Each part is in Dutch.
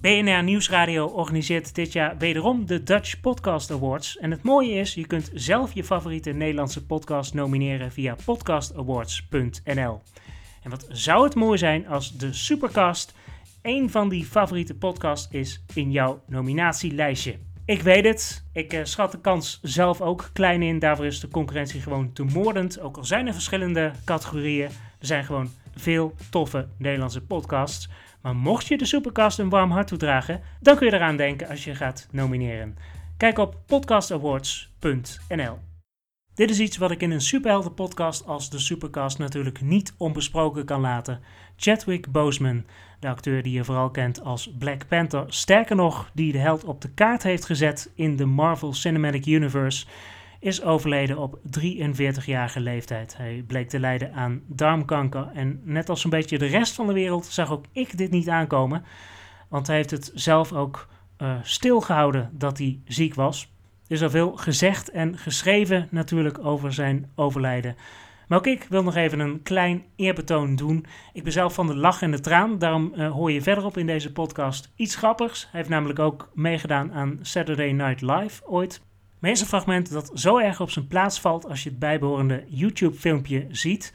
BNR Nieuwsradio organiseert dit jaar wederom de Dutch Podcast Awards. En het mooie is, je kunt zelf je favoriete Nederlandse podcast nomineren via podcastawards.nl. En wat zou het mooi zijn als de Supercast een van die favoriete podcasts is in jouw nominatielijstje. Ik weet het, ik uh, schat de kans zelf ook klein in. Daarvoor is de concurrentie gewoon te moordend. Ook al zijn er verschillende categorieën, er zijn gewoon veel toffe Nederlandse podcasts. Maar mocht je de Supercast een warm hart toedragen, dan kun je eraan denken als je gaat nomineren. Kijk op podcastawards.nl. Dit is iets wat ik in een superhelden podcast als de Supercast natuurlijk niet onbesproken kan laten. Chadwick Boseman, de acteur die je vooral kent als Black Panther, sterker nog, die de held op de kaart heeft gezet in de Marvel Cinematic Universe, is overleden op 43-jarige leeftijd. Hij bleek te lijden aan darmkanker en net als een beetje de rest van de wereld zag ook ik dit niet aankomen, want hij heeft het zelf ook uh, stilgehouden dat hij ziek was. Er is al veel gezegd en geschreven natuurlijk over zijn overlijden. Maar ook ik wil nog even een klein eerbetoon doen. Ik ben zelf van de lach en de traan, daarom uh, hoor je verderop in deze podcast iets grappigs. Hij heeft namelijk ook meegedaan aan Saturday Night Live ooit. Maar is een fragment dat zo erg op zijn plaats valt als je het bijbehorende YouTube-filmpje ziet.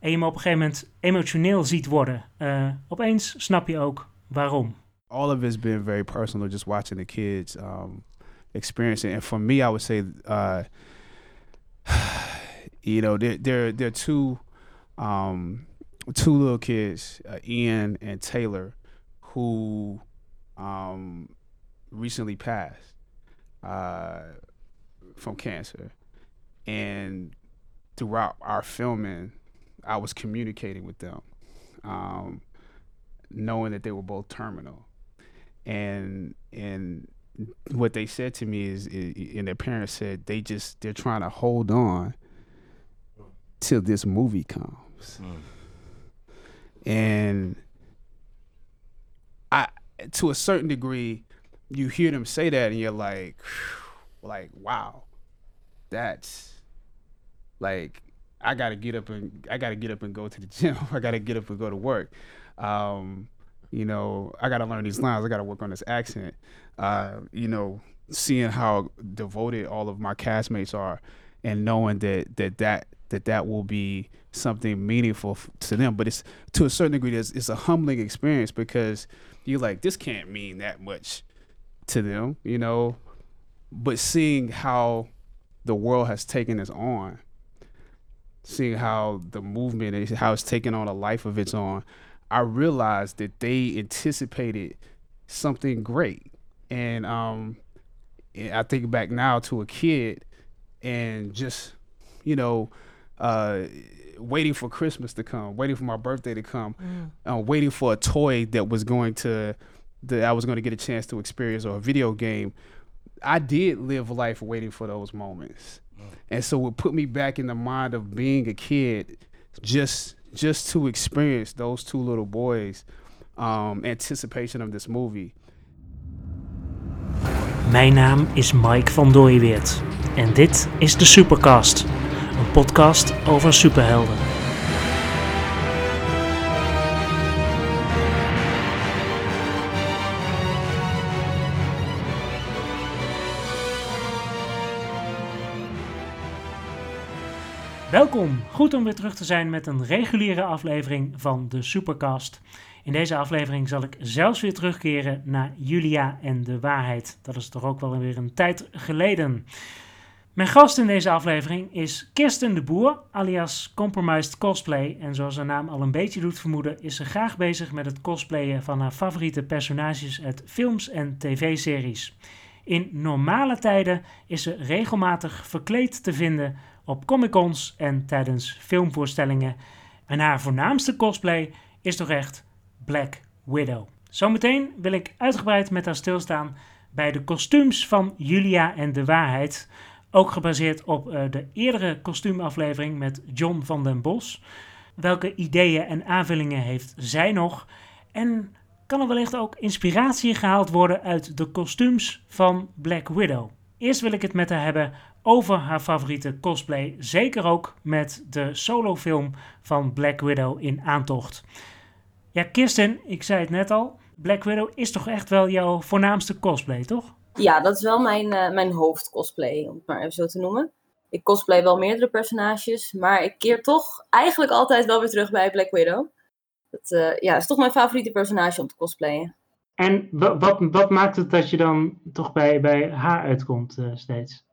En je hem op een gegeven moment emotioneel ziet worden. Uh, opeens snap je ook waarom. All of it's been very personal, just watching the kids um, experience it. And for me, I would say, uh, you know, they're they're, they're two um, two little kids, uh, Ian and Taylor, who um, recently passed. Uh, from cancer. And throughout our filming, I was communicating with them, um, knowing that they were both terminal. And and what they said to me is, and their parents said they just they're trying to hold on till this movie comes. Mm. And I, to a certain degree, you hear them say that, and you're like, like, wow, that's like I gotta get up and I gotta get up and go to the gym. I gotta get up and go to work. Um, you know, I gotta learn these lines. I gotta work on this accent. Uh, you know, seeing how devoted all of my castmates are, and knowing that that that that that will be something meaningful to them. But it's to a certain degree, it's, it's a humbling experience because you're like, this can't mean that much to them, you know. But seeing how the world has taken us on, seeing how the movement is how it's taken on a life of its own, I realized that they anticipated something great. And um, I think back now to a kid and just, you know, uh, waiting for Christmas to come, waiting for my birthday to come, mm. uh, waiting for a toy that was going to that I was going to get a chance to experience or a video game I did live life waiting for those moments. Mm. And so it put me back in the mind of being a kid just just to experience those two little boys um, anticipation of this movie. Mijn naam is Mike van Dooyeweert en dit is de Supercast, een podcast over superhelden. Welkom, goed om weer terug te zijn met een reguliere aflevering van de Supercast. In deze aflevering zal ik zelfs weer terugkeren naar Julia en de waarheid. Dat is toch ook wel weer een tijd geleden. Mijn gast in deze aflevering is Kirsten de Boer, alias Compromised Cosplay. En zoals haar naam al een beetje doet vermoeden, is ze graag bezig met het cosplayen van haar favoriete personages uit films en tv-series. In normale tijden is ze regelmatig verkleed te vinden op Comic-Cons en tijdens filmvoorstellingen. En haar voornaamste cosplay is toch echt Black Widow. Zometeen wil ik uitgebreid met haar stilstaan bij de kostuums van Julia en de Waarheid. Ook gebaseerd op uh, de eerdere kostuumaflevering met John van den Bos. Welke ideeën en aanvullingen heeft zij nog? En kan er wellicht ook inspiratie gehaald worden uit de kostuums van Black Widow? Eerst wil ik het met haar hebben over haar favoriete cosplay. Zeker ook met de solofilm van Black Widow in aantocht. Ja, Kirsten, ik zei het net al. Black Widow is toch echt wel jouw voornaamste cosplay, toch? Ja, dat is wel mijn, uh, mijn hoofdcosplay, om het maar even zo te noemen. Ik cosplay wel meerdere personages, maar ik keer toch eigenlijk altijd wel weer terug bij Black Widow. Dat uh, ja, is toch mijn favoriete personage om te cosplayen. En wat, wat, wat maakt het dat je dan toch bij, bij haar uitkomt uh, steeds?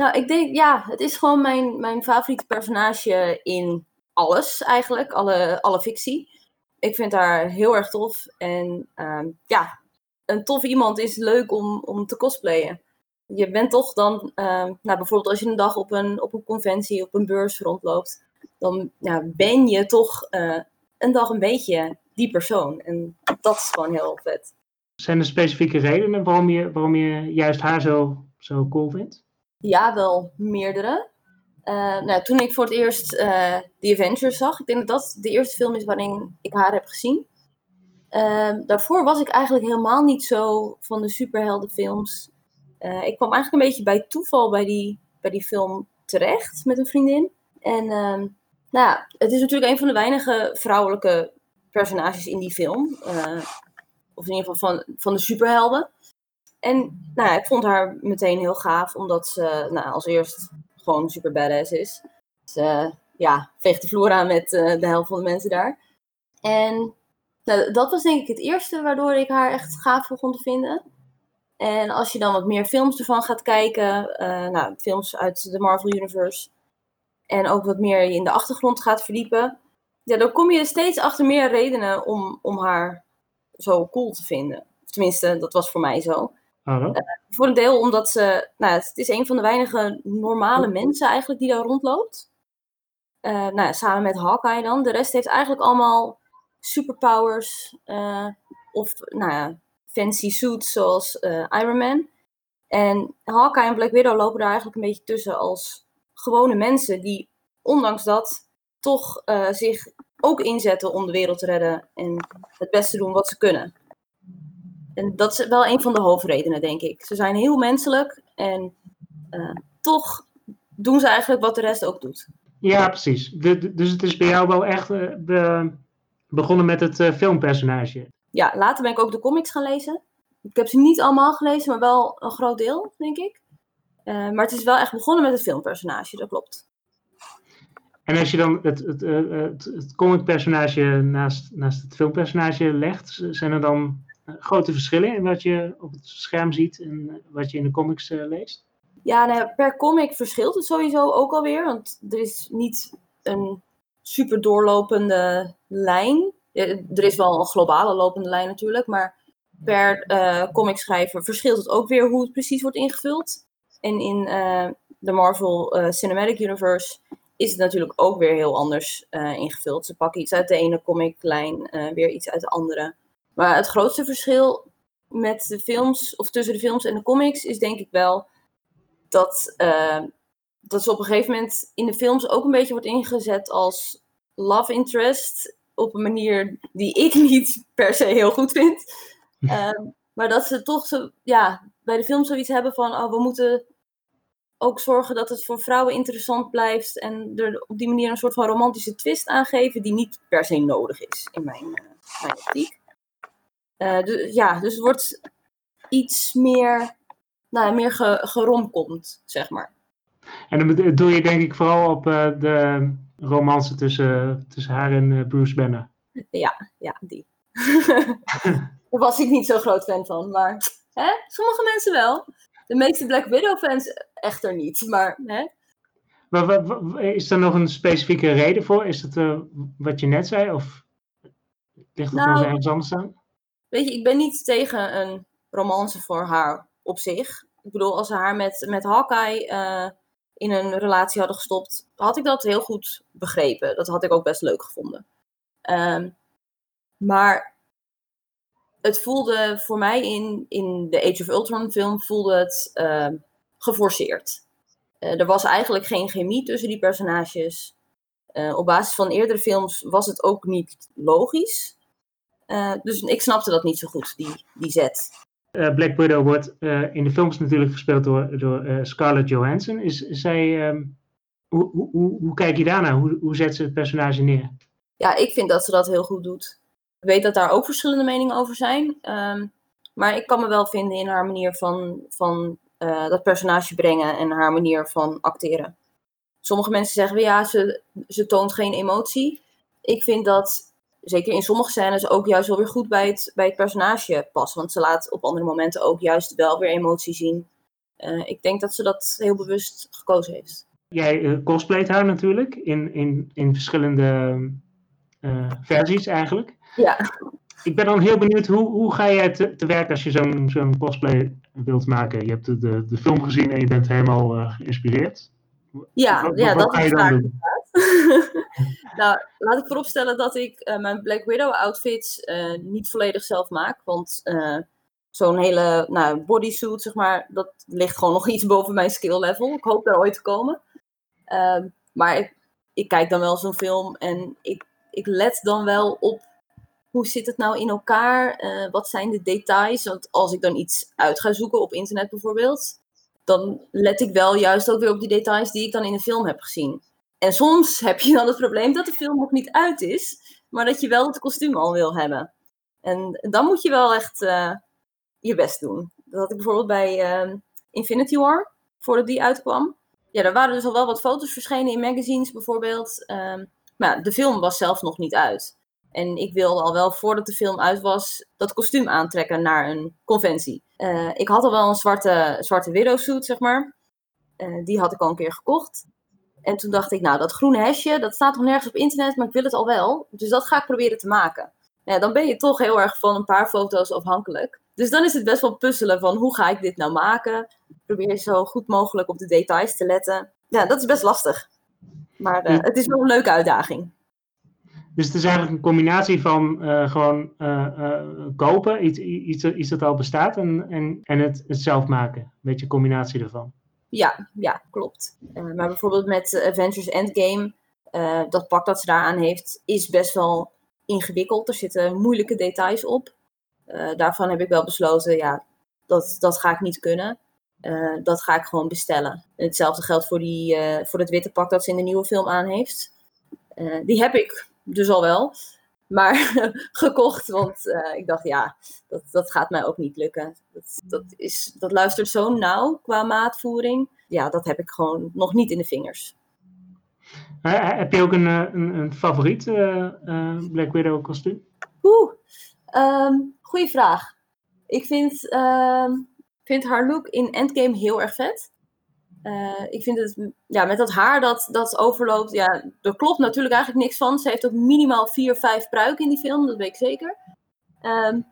Nou, ik denk, ja, het is gewoon mijn, mijn favoriete personage in alles eigenlijk, alle, alle fictie. Ik vind haar heel erg tof. En uh, ja, een tof iemand is leuk om, om te cosplayen. Je bent toch dan, uh, nou, bijvoorbeeld als je een dag op een, op een conventie, op een beurs rondloopt, dan ja, ben je toch uh, een dag een beetje die persoon. En dat is gewoon heel vet. Zijn er specifieke redenen waarom je, waarom je juist haar zo, zo cool vindt? Ja, wel meerdere. Uh, nou, toen ik voor het eerst uh, The Avengers zag, ik denk dat dat de eerste film is waarin ik haar heb gezien. Uh, daarvoor was ik eigenlijk helemaal niet zo van de superheldenfilms. Uh, ik kwam eigenlijk een beetje bij toeval bij die, bij die film terecht met een vriendin. En uh, nou, het is natuurlijk een van de weinige vrouwelijke personages in die film. Of in ieder geval van, van de superhelden. En nou, ik vond haar meteen heel gaaf, omdat ze nou, als eerst gewoon super badass is. Ze ja, veegt de vloer aan met de helft van de mensen daar. En nou, dat was denk ik het eerste waardoor ik haar echt gaaf begon te vinden. En als je dan wat meer films ervan gaat kijken, uh, nou, films uit de Marvel Universe, en ook wat meer in de achtergrond gaat verdiepen, ja, dan kom je steeds achter meer redenen om, om haar zo cool te vinden. Tenminste, dat was voor mij zo. Uh, voor een deel omdat ze, nou, het is een van de weinige normale mensen eigenlijk die daar rondloopt. Uh, nou, samen met Hawkeye dan. De rest heeft eigenlijk allemaal superpowers uh, of nou ja, fancy suits zoals Iron Man. En Hawkeye en Black Widow lopen daar eigenlijk een beetje tussen als gewone mensen die ondanks dat toch zich ook inzetten om de wereld te redden en het beste doen wat ze kunnen. En dat is wel een van de hoofdredenen, denk ik. Ze zijn heel menselijk en toch doen ze eigenlijk wat de rest ook doet. Ja, precies. De, de, dus het is bij jou wel echt de, begonnen met het uh, filmpersonage. Ja, later ben ik ook de comics gaan lezen. Ik heb ze niet allemaal gelezen, maar wel een groot deel, denk ik. Maar het is wel echt begonnen met het filmpersonage, dat klopt. En als je dan het, het, het, het comicpersonage naast, naast het filmpersonage legt, zijn er dan grote verschillen in wat je op het scherm ziet en wat je in de comics leest? Ja, nou, per comic verschilt het sowieso ook alweer. Want er is niet een super doorlopende lijn. Er is wel een globale lopende lijn natuurlijk, maar per uh, comicschrijver verschilt het ook weer hoe het precies wordt ingevuld. En in uh, de Marvel Cinematic Universe is het natuurlijk ook weer heel anders ingevuld. Ze pakken iets uit de ene comiclijn, weer iets uit de andere. Maar het grootste verschil met de films, of tussen de films en de comics, is denk ik wel dat dat ze op een gegeven moment in de films ook een beetje wordt ingezet als love interest. Op een manier die ik niet per se heel goed vind. Um, maar dat ze toch zo, ja, bij de film zoiets hebben van, oh, we moeten ook zorgen dat het voor vrouwen interessant blijft. En er op die manier een soort van romantische twist aangeven die niet per se nodig is in mijn, uh, mijn optiek. Uh, dus, ja, dus het wordt iets meer, nou, meer ge, geromkomt, zeg maar. En dan doe je denk ik vooral op uh, de romance tussen, tussen haar en uh, Bruce Banner. Ja, ja, die. Daar was ik niet zo groot fan van, maar hè? sommige mensen wel. De meeste Black Widow fans echter niet, maar hè? Maar, wat, is er nog een specifieke reden voor? Is het uh, wat je net zei? Of ligt het nou, nog ergens anders aan? Weet je, ik ben niet tegen een romance voor haar op zich. Ik bedoel, als ze haar met, met Hawkeye uh, in een relatie hadden gestopt, had ik dat heel goed begrepen. Dat had ik ook best leuk gevonden. Um, maar het voelde voor mij in, in de Age of Ultron film voelde het uh, geforceerd. Uh, er was eigenlijk geen chemie tussen die personages. Uh, op basis van eerdere films was het ook niet logisch. Dus ik snapte dat niet zo goed, die, die zet. Black Widow wordt in de films natuurlijk gespeeld door, door Scarlett Johansson. Is, zij, um, hoe, hoe, hoe, hoe, kijk je daarnaar? Hoe, hoe zet ze het personage neer? Ja, ik vind dat ze dat heel goed doet. weet dat daar ook verschillende meningen over zijn. Ehm, maar ik kan me wel vinden in haar manier van, van eh, dat personage brengen en haar manier van acteren. Sommige mensen zeggen, ja, ze, ze toont geen emotie. Ik vind dat, zeker in sommige scènes, ook juist wel weer goed bij het, bij het personage past. Want ze laat op andere momenten ook juist wel weer emotie zien. Eh, ik denk dat ze dat heel bewust gekozen heeft. Jij uh, cosplayt haar natuurlijk in, in, in verschillende versies eigenlijk. Ja. Ik ben dan heel benieuwd, hoe, hoe ga jij te, te werk als je zo'n zo'n cosplay wilt maken? Je hebt de, de, de film gezien en je bent helemaal geïnspireerd. Ja, wat, ja wat dat ga je dan doen? nou, laat ik vooropstellen dat ik uh, mijn Black Widow outfits uh, niet volledig zelf maak. Want zo'n hele nou, bodysuit, zeg maar, dat ligt gewoon nog iets boven mijn skill level. Ik hoop daar ooit te komen. Ehm, maar ik, ik kijk dan wel zo'n film en ik, ik let dan wel op hoe zit het nou in elkaar? Wat zijn de details? Want als ik dan iets uit ga zoeken op internet bijvoorbeeld, dan let ik wel juist ook weer op die details die ik dan in de film heb gezien. En soms heb je dan het probleem dat de film nog niet uit is, maar dat je wel het kostuum al wil hebben. En dan moet je wel echt uh, je best doen. Dat had ik bijvoorbeeld bij uh, Infinity War, voordat die uitkwam. Ja, er waren dus al wel wat foto's verschenen in magazines bijvoorbeeld. Um, maar de film was zelf nog niet uit. En ik wilde al wel voordat de film uit was dat kostuum aantrekken naar een conventie. Uh, ik had al wel een zwarte, zwarte widow suit, zeg maar. Die had ik al een keer gekocht. En toen dacht ik, nou, dat groene hesje, dat staat nog nergens op internet, maar ik wil het al wel. Dus dat ga ik proberen te maken. Ja, dan ben je toch heel erg van een paar foto's afhankelijk. Dus dan is het best wel puzzelen van hoe ga ik dit nou maken? Probeer zo goed mogelijk op de details te letten. Ja, dat is best lastig. Maar uh, het is wel een leuke uitdaging. Dus het is eigenlijk een combinatie van uh, gewoon uh, kopen, iets, iets, iets dat al bestaat, en, en, en het, het zelf maken. Een beetje een combinatie ervan. Ja, ja klopt. maar bijvoorbeeld met Avengers Endgame, dat pak dat ze daaraan heeft, is best wel ingewikkeld. Er zitten moeilijke details op. daarvan heb ik wel besloten, ja, dat, dat ga ik niet kunnen. dat ga ik gewoon bestellen. hetzelfde geldt voor, die, voor het witte pak dat ze in de nieuwe film aan heeft. die heb ik dus al wel. Maar gekocht, want uh, ik dacht, ja, dat, dat gaat mij ook niet lukken. Dat, dat, is, dat luistert zo nauw qua maatvoering. Ja, dat heb ik gewoon nog niet in de vingers. Uh, heb je ook een, een, een favoriet uh, Black Widow kostuum? Oeh, um, goeie vraag. Ik vind, ehm, vind haar look in Endgame heel erg vet. Uh, ik vind het, ja, met dat haar dat, dat overloopt, ja, er klopt natuurlijk eigenlijk niks van. Ze heeft ook minimaal vier, vijf pruiken in die film, dat weet ik zeker. Um,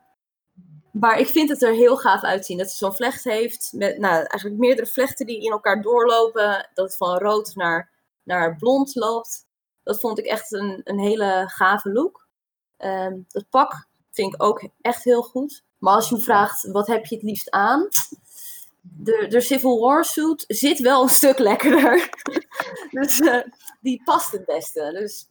maar ik vind het er heel gaaf uitzien. Dat ze zo'n vlecht heeft, met nou, eigenlijk meerdere vlechten die in elkaar doorlopen. Dat het van rood naar, naar blond loopt. Dat vond ik echt een, een hele gave look. Um, dat pak vind ik ook echt heel goed. Maar als je me vraagt, wat heb je het liefst aan? De, de Civil War suit zit wel een stuk lekkerder. dus uh, die past het beste. Dus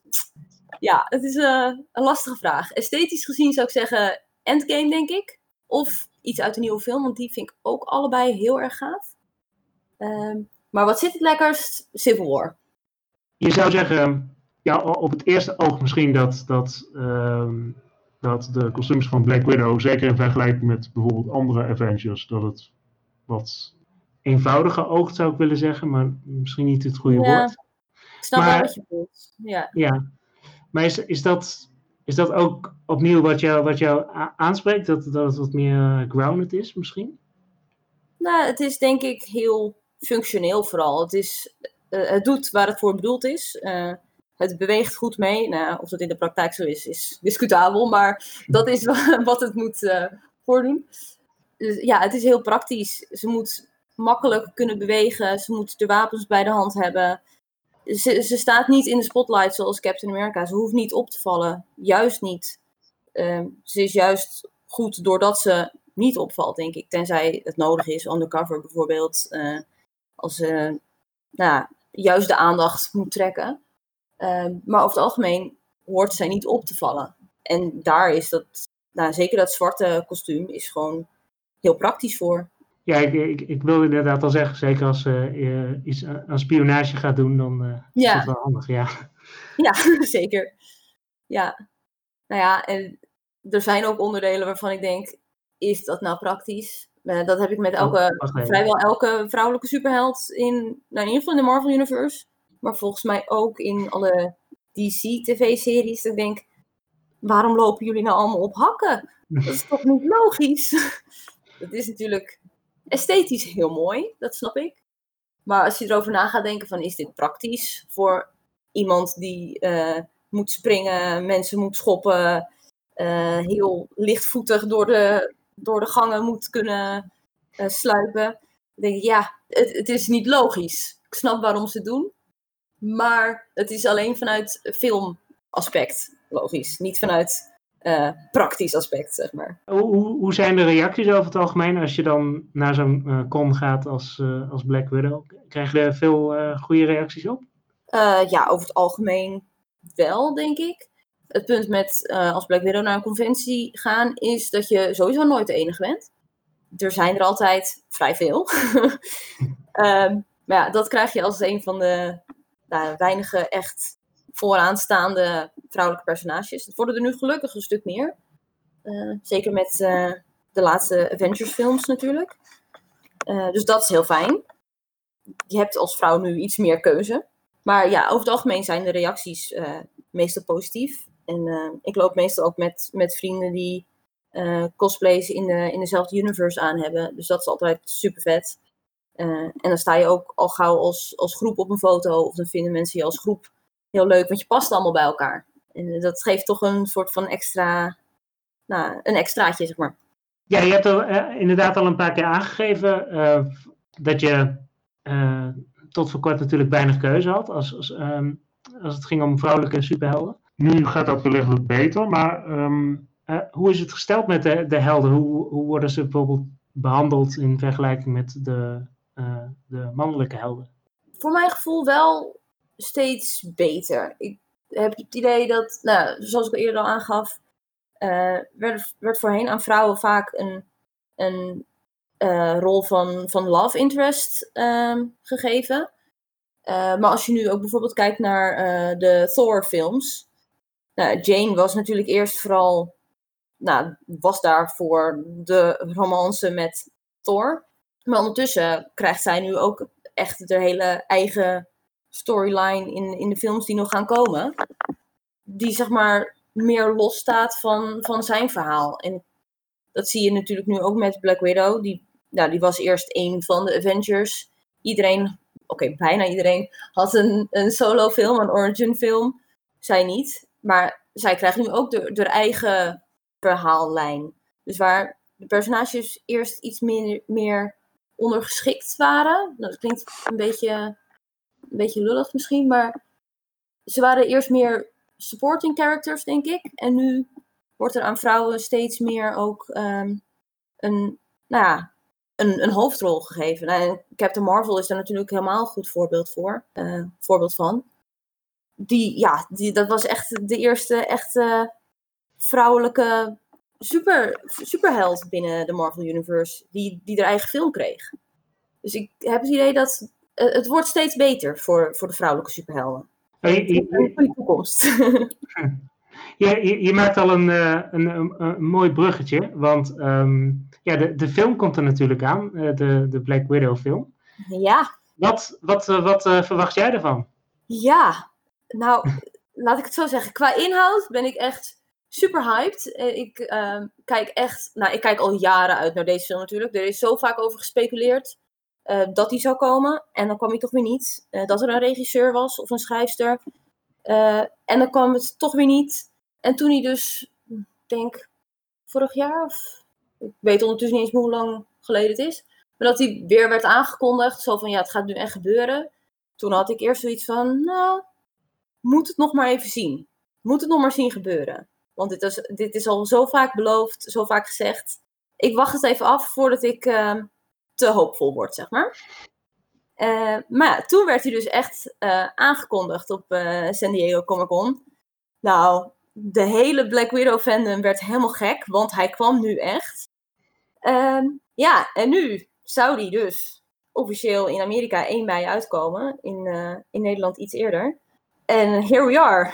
ja, het is uh, een lastige vraag. Esthetisch gezien zou ik zeggen Endgame, denk ik. Of iets uit een nieuwe film, want die vind ik ook allebei heel erg gaaf. Um, maar wat zit het lekkerst? Civil War. Je zou zeggen, ja, op het eerste oog misschien dat, dat, um, dat de kostuums van Black Widow, zeker in vergelijking met bijvoorbeeld andere Avengers, dat het wat eenvoudiger oogt, zou ik willen zeggen, maar misschien niet het goede ja, woord. Ik snap maar, wel wat je bedoelt. Ja. ja. Maar is, is, dat, is dat ook opnieuw wat jou, wat jou aanspreekt? Dat, dat het wat meer grounded is, misschien? Nou, het is denk ik heel functioneel vooral. Het, is, uh, het doet waar het voor bedoeld is. Uh, het beweegt goed mee. Nou, of dat in de praktijk zo is, is discutabel. Maar dat is wat het moet uh, voordoen dus ja, het is heel praktisch. Ze moet makkelijk kunnen bewegen. Ze moet de wapens bij de hand hebben. Ze, staat niet in de spotlight zoals Captain America. Ze hoeft niet op te vallen. Juist niet. Uh, ze is juist goed doordat ze niet opvalt, denk ik. Tenzij het nodig is, undercover bijvoorbeeld. Uh, als ze nou, juist de aandacht moet trekken. Uh, maar over het algemeen hoort zij niet op te vallen. En daar is dat, nou, zeker dat zwarte kostuum, is gewoon heel praktisch voor. Ja, ik, ik, ik wil inderdaad al zeggen, zeker als uh, je iets aan spionage gaat doen, dan uh, ja. is dat wel handig, ja. Ja, zeker. Ja. Nou ja, en er zijn ook onderdelen waarvan ik denk, is dat nou praktisch? Eh, dat heb ik met Oh, elke, vrijwel elke vrouwelijke superheld in, nou in ieder geval in de Marvel Universe. Maar volgens mij ook in alle DC-tv-series. Dat ik denk, waarom lopen jullie nou allemaal op hakken? Dat is toch niet logisch? Dat is natuurlijk esthetisch heel mooi, dat snap ik. Maar als je erover na gaat denken van, is dit praktisch voor iemand die eh, moet springen, mensen moet schoppen, eh, heel lichtvoetig door de, door de gangen moet kunnen eh, sluipen. Dan denk ik, ja, het, het is niet logisch. Ik snap waarom ze het doen. Maar het is alleen vanuit filmaspect logisch. Niet vanuit eh, praktisch aspect, zeg maar. Hoe, hoe, zijn de reacties over het algemeen als je dan naar zo'n eh, con gaat als, eh, als Black Widow? Krijg je er veel eh, goede reacties op? Eh, ja, over het algemeen wel, denk ik. Het punt met eh, als Black Widow naar een conventie gaan, is dat je sowieso nooit de enige bent. Er zijn er altijd vrij veel. Ehm, maar ja, dat krijg je als een van de nou, weinige echt vooraanstaande vrouwelijke personages. Het worden er nu gelukkig een stuk meer. Eh, zeker met eh, de laatste Avengers films natuurlijk. Eh, dus dat is heel fijn. Je hebt als vrouw nu iets meer keuze. Maar ja, over het algemeen zijn de reacties meestal positief. En ik loop meestal ook met, met vrienden die cosplays in, de, in dezelfde universe aan hebben. Dus dat is altijd super vet. en dan sta je ook al gauw als, als groep op een foto. Of dan vinden mensen je als groep heel leuk, want je past allemaal bij elkaar. En eh, dat geeft toch een soort van extra, nou, een extraatje, zeg maar. Ja, je hebt er eh, inderdaad al een paar keer aangegeven eh, dat je eh, tot voor kort natuurlijk weinig keuze had als, als, ehm, als het ging om vrouwelijke superhelden. Nu gaat dat wellicht wat beter, maar ehm, eh, hoe is het gesteld met de, de helden? Hoe, hoe worden ze bijvoorbeeld behandeld in vergelijking met de, eh, de mannelijke helden? voor mijn gevoel wel steeds beter. Ik heb het idee dat, nou, zoals ik al eerder al aangaf, eh, werd, voorheen aan vrouwen vaak een, een eh, rol van, van love interest ehm, gegeven. Eh, maar als je nu ook bijvoorbeeld kijkt naar de Thor-films. Nou, Jane was natuurlijk eerst vooral, nou, was daar voor de romance met Thor. Maar ondertussen krijgt zij nu ook echt de hele eigen storyline in, in de films die nog gaan komen. Die zeg maar meer losstaat van, van zijn verhaal. En dat zie je natuurlijk nu ook met Black Widow. Die, nou, die was eerst een van de Avengers. Iedereen, oké, bijna iedereen, had een, een solo film, een origin film. Zij niet. Maar zij krijgt nu ook de, de eigen verhaallijn. Dus waar de personages eerst iets meer, meer ondergeschikt waren. Dat klinkt een beetje, een beetje lullig misschien, maar ze waren eerst meer supporting characters, denk ik. En nu wordt er aan vrouwen steeds meer ook ehm, een, nou ja, een, een hoofdrol gegeven. Nou, en Captain Marvel is daar natuurlijk helemaal een goed voorbeeld, voor, eh, voorbeeld van. Die, ja, die, dat was echt de eerste echte vrouwelijke super, superheld binnen de Marvel Universe die, die haar eigen film kreeg. Dus ik heb het idee dat het wordt steeds beter voor, voor de vrouwelijke superhelden. Oh, je, de toekomst. je, je, je maakt al een, eh, een, een, een mooi bruggetje, want ehm, ja, de, de film komt er natuurlijk aan, eh, de, de Black Widow film. ja, Wat, wat, eh, wat eh, verwacht jij ervan? ja. Nou, laat ik het zo zeggen. Qua inhoud ben ik echt super hyped. Eh, Ik ehm, kijk echt, nou, ik kijk al jaren uit naar deze film natuurlijk. Er is zo vaak over gespeculeerd eh, dat die zou komen. En dan kwam hij toch weer niet. Eh, dat er een regisseur was of een schrijfster. Eh, en dan kwam het toch weer niet. En toen hij dus, denk vorig jaar of ik weet ondertussen niet eens hoe lang geleden het is. Maar dat hij weer werd aangekondigd. Zo van ja, het gaat nu echt gebeuren. Toen had ik eerst zoiets van, nou, moet het nog maar even zien. Moet het nog maar zien gebeuren. Want dit is, dit is al zo vaak beloofd, zo vaak gezegd. Ik wacht het even af voordat ik ehm, te hoopvol word, zeg maar. Eh, maar toen werd hij dus echt eh, aangekondigd op eh, San Diego Comic Con. Nou, de hele Black Widow fandom werd helemaal gek, want hij kwam nu echt. Ehm, ja, en nu zou die dus officieel in Amerika 1 mei uitkomen. In, in Nederland iets eerder. En here we are.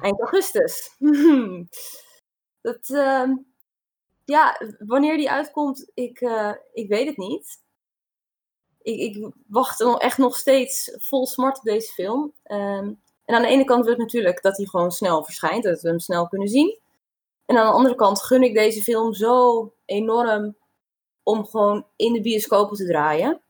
Eind augustus. Dat, ehm, ja, wanneer die uitkomt, ik, eh, ik weet het niet. Ik, ik wacht echt nog steeds vol smart op deze film. Ehm, en aan de ene kant wil ik natuurlijk dat hij gewoon snel verschijnt, dat we hem snel kunnen zien. En aan de andere kant gun ik deze film zo enorm om gewoon in de bioscopen te draaien.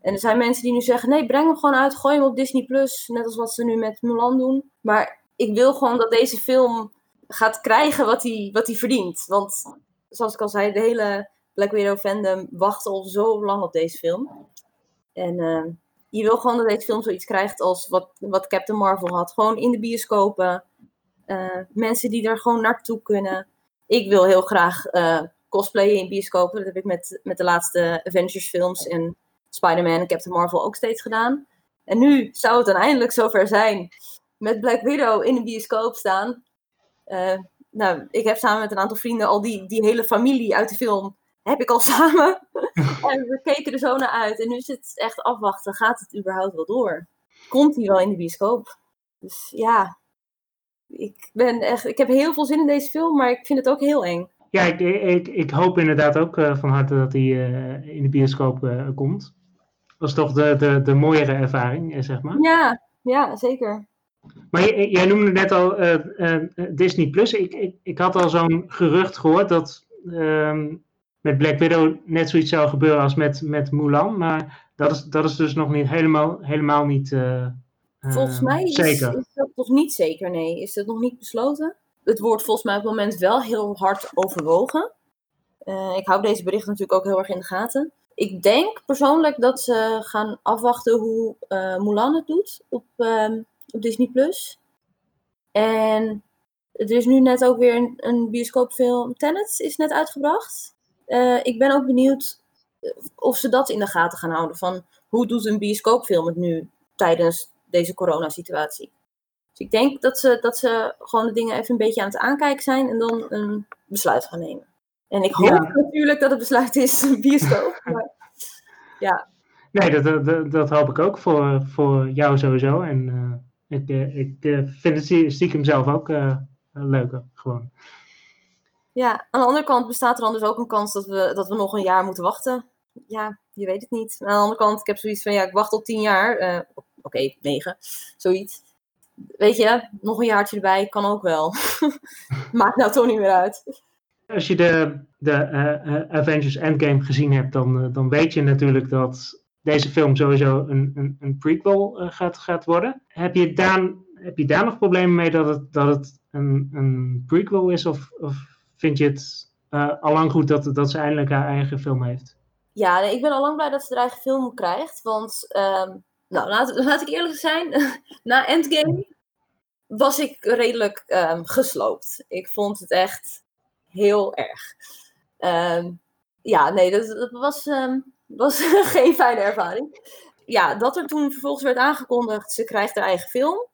En er zijn mensen die nu zeggen: nee, breng hem gewoon uit, gooi hem op Disney Plus, net als wat ze nu met Mulan doen. Maar ik wil gewoon dat deze film gaat krijgen wat hij, wat hij verdient. Want zoals ik al zei, de hele Black Widow fandom wacht al zo lang op deze film. En eh, je wil gewoon dat deze film zoiets krijgt als wat, wat Captain Marvel had. Gewoon in de bioscopen. Eh, mensen die er gewoon naartoe kunnen. Ik wil heel graag eh, cosplayen in bioscopen. Dat heb ik met, met de laatste Avengers films en Spider-Man en Captain Marvel ook steeds gedaan. En nu zou het dan eindelijk zover zijn. Met Black Widow in de bioscoop staan. Eh, nou, ik heb samen met een aantal vrienden al die, die hele familie uit de film. Heb ik al samen. en we keken er zo naar uit. En nu zit het echt afwachten. Gaat het überhaupt wel door? Komt hij wel in de bioscoop? Dus ja. Ik, ben echt, ik heb heel veel zin in deze film. Maar ik vind het ook heel eng. Ja, ik, ik, ik hoop inderdaad ook eh, van harte dat hij eh, in de bioscoop eh, komt. Dat is toch de, de, de mooiere ervaring, zeg maar. Ja, ja zeker. Maar jij noemde net al eh, eh, Disney Plus. Ik, ik, ik had al zo'n gerucht gehoord dat ehm, met Black Widow net zoiets zou gebeuren als met, met Mulan. Maar dat is, dat is dus nog niet helemaal, helemaal niet eh, eh, Volgens mij is, zeker. is dat nog niet zeker, nee. Is dat nog niet besloten? Het wordt volgens mij op het moment wel heel hard overwogen. Eh, ik hou deze berichten natuurlijk ook heel erg in de gaten. Ik denk persoonlijk dat ze gaan afwachten hoe eh, Mulan het doet op, ehm, op Disney+. Plus. En er is nu net ook weer een, een bioscoopfilm, Tenet, is net uitgebracht. Eh, ik ben ook benieuwd eh, of ze dat in de gaten gaan houden. Van hoe doet een bioscoopfilm het nu tijdens deze coronasituatie. Dus ik denk dat ze, dat ze gewoon de dingen even een beetje aan het aankijken zijn en dan een besluit gaan nemen. En ik hoop Ja. natuurlijk dat het besluit is een bioscoop. maar ja, Nee, dat, dat- dat, dat hoop ik ook voor, voor jou sowieso. En eh, ik, eh, ik eh, vind het stie- stiekem zelf ook eh, leuker, gewoon. ja, aan de andere kant bestaat er dan dus ook een kans dat we, dat we nog een jaar moeten wachten. Ja, je weet het niet. Aan de andere kant, ik heb zoiets van, ja, ik wacht al tien jaar. Oké, negen, zoiets. Weet je, nog een jaartje erbij kan ook wel. Maakt nou toch niet meer uit. Als je de, de Avengers Endgame gezien hebt, dan, dan weet je natuurlijk dat deze film sowieso een, een, een prequel eh, gaat, gaat worden. Heb je, daar, heb je nog problemen mee dat het, dat het een, een prequel is? Of, of vind je het eh, allang goed dat, dat ze eindelijk haar eigen film heeft? Ja, ik ben al lang blij dat ze haar eigen film krijgt. Want, ehm, nou, laat, laat ik eerlijk zijn. Na Endgame was ik redelijk ehm, gesloopt. Ik vond het echt heel erg. Ehm, ja, nee, dat, was, was geen fijne ervaring. Ja, dat er toen vervolgens werd aangekondigd, ze krijgt haar eigen film.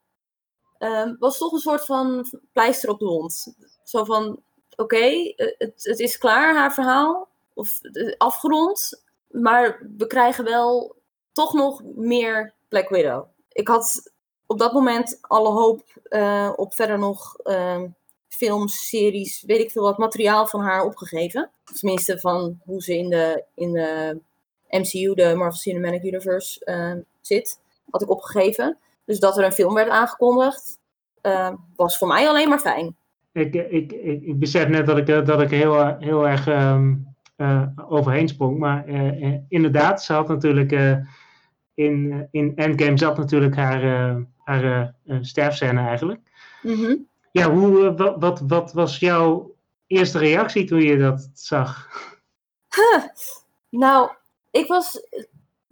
ehm, was toch een soort van pleister op de wond. Zo van, oké, eh, het, het is klaar, haar verhaal of eh, afgerond. Maar we krijgen wel toch nog meer Black Widow. Ik had op dat moment alle hoop eh, op verder nog ehm, films, series, weet ik veel wat, materiaal van haar opgegeven. Tenminste van hoe ze in de, in de MCU, de Marvel Cinematic Universe, ehm, zit. Had ik opgegeven. Dus dat er een film werd aangekondigd, ehm, was voor mij alleen maar fijn. Ik, ik, ik, ik besef net dat ik, eh, dat ik heel, heel erg ehm, eh, overheen sprong. Maar eh, eh, inderdaad, ze had natuurlijk eh, in, eh, in Endgame zat natuurlijk haar, eh, haar eh, eh, sterfscène eigenlijk. Mhm. Ja, hoe, eh, wat, wat, wat was jouw eerste reactie toen je dat zag? Nou, ik was.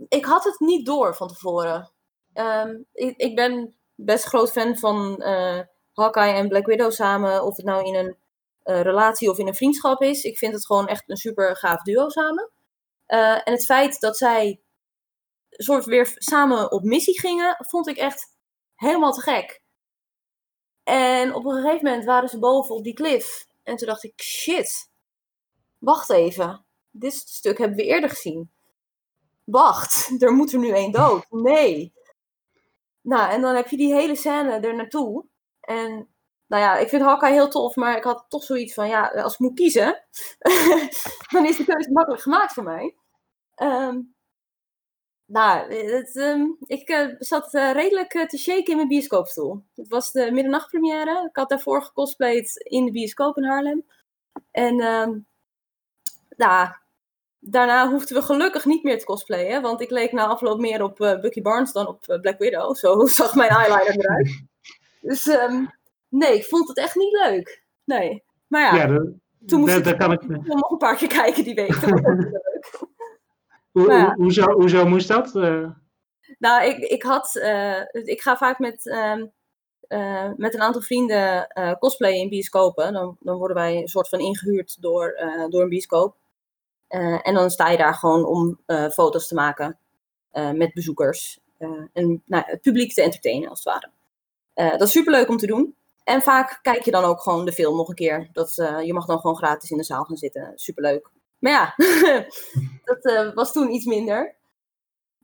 Ik had het niet door van tevoren. Ehm, ik, ik ben best groot fan van eh Hawkeye en Black Widow samen. Of het nou in een eh, relatie of in een vriendschap is. Ik vind het gewoon echt een super gaaf duo samen. Eh, en het feit dat zij soort weer samen op missie gingen, vond ik echt helemaal te gek. En op een gegeven moment waren ze boven op die klif. En toen dacht ik, shit, wacht even dit stuk hebben we eerder gezien. Wacht, er moet er nu één dood. Nee. Nou, en dan heb je die hele scène er naartoe. En nou ja, ik vind Hawkeye heel tof, maar ik had toch zoiets van, ja, als ik moet kiezen, dan is de keuze makkelijk gemaakt voor mij. Ehm, nou, het, ehm, ik uh, zat uh, redelijk uh, te shaken in mijn bioscoopstoel. Het was de middernachtpremière. Ik had daarvoor gecosplayed in de bioscoop in Haarlem. En um, nou, daarna hoefden we gelukkig niet meer te cosplayen. Want ik leek na afloop meer op Bucky Barnes dan op Black Widow. Zo zag mijn eyeliner eruit. dus um, nee, ik vond het echt niet leuk. Nee. Maar ja, ja de, toen moest de, ik kan ik nog een paar keer kijken die week. Dat was leuk. Hoe, ja. hoezo, hoezo moest dat? Uh... Nou, ik, ik had. Uh, ik ga vaak met, uh, uh, met een aantal vrienden cosplayen in bioscopen. Dan, dan worden wij een soort van ingehuurd door, door een bioscoop. En dan sta je daar gewoon om foto's te maken met bezoekers. en nou, het publiek te entertainen, als het ware. dat is superleuk om te doen. En vaak kijk je dan ook gewoon de film nog een keer. Dat, je mag dan gewoon gratis in de zaal gaan zitten. Superleuk. Maar ja, dat was toen iets minder.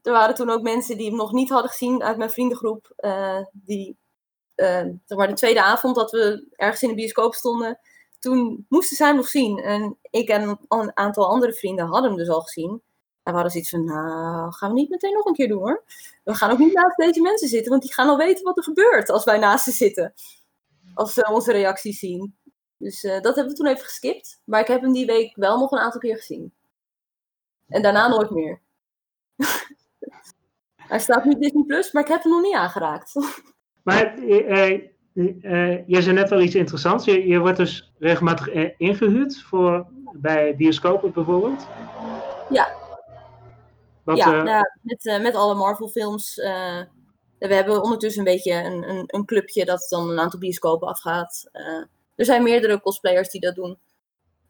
Er waren toen ook mensen die hem nog niet hadden gezien uit mijn vriendengroep. Die, uh, zeg de tweede avond dat we ergens in de bioscoop stonden, toen moesten zij nog zien. En ik en een aantal andere vrienden hadden hem dus al gezien. En we hadden zoiets van, nou, gaan we niet meteen nog een keer doen hoor. We gaan ook niet naast deze mensen zitten, want die gaan al weten wat er gebeurt als wij naast ze zitten. Als ze onze reacties zien. Dus uh, dat hebben we toen even geskipt. Maar ik heb hem die week wel nog een aantal keer gezien. En daarna nooit meer. Hij staat nu Disney Plus, maar ik heb hem nog niet aangeraakt. maar uh, uh, je zei net al iets interessants. Je, je wordt dus regelmatig ingehuurd voor, bij bioscopen bijvoorbeeld. Ja. Wat, ja, nou, met, met alle Marvel films. we hebben ondertussen een beetje een, een, een, clubje dat dan een aantal bioscopen afgaat. Er zijn meerdere cosplayers die dat doen.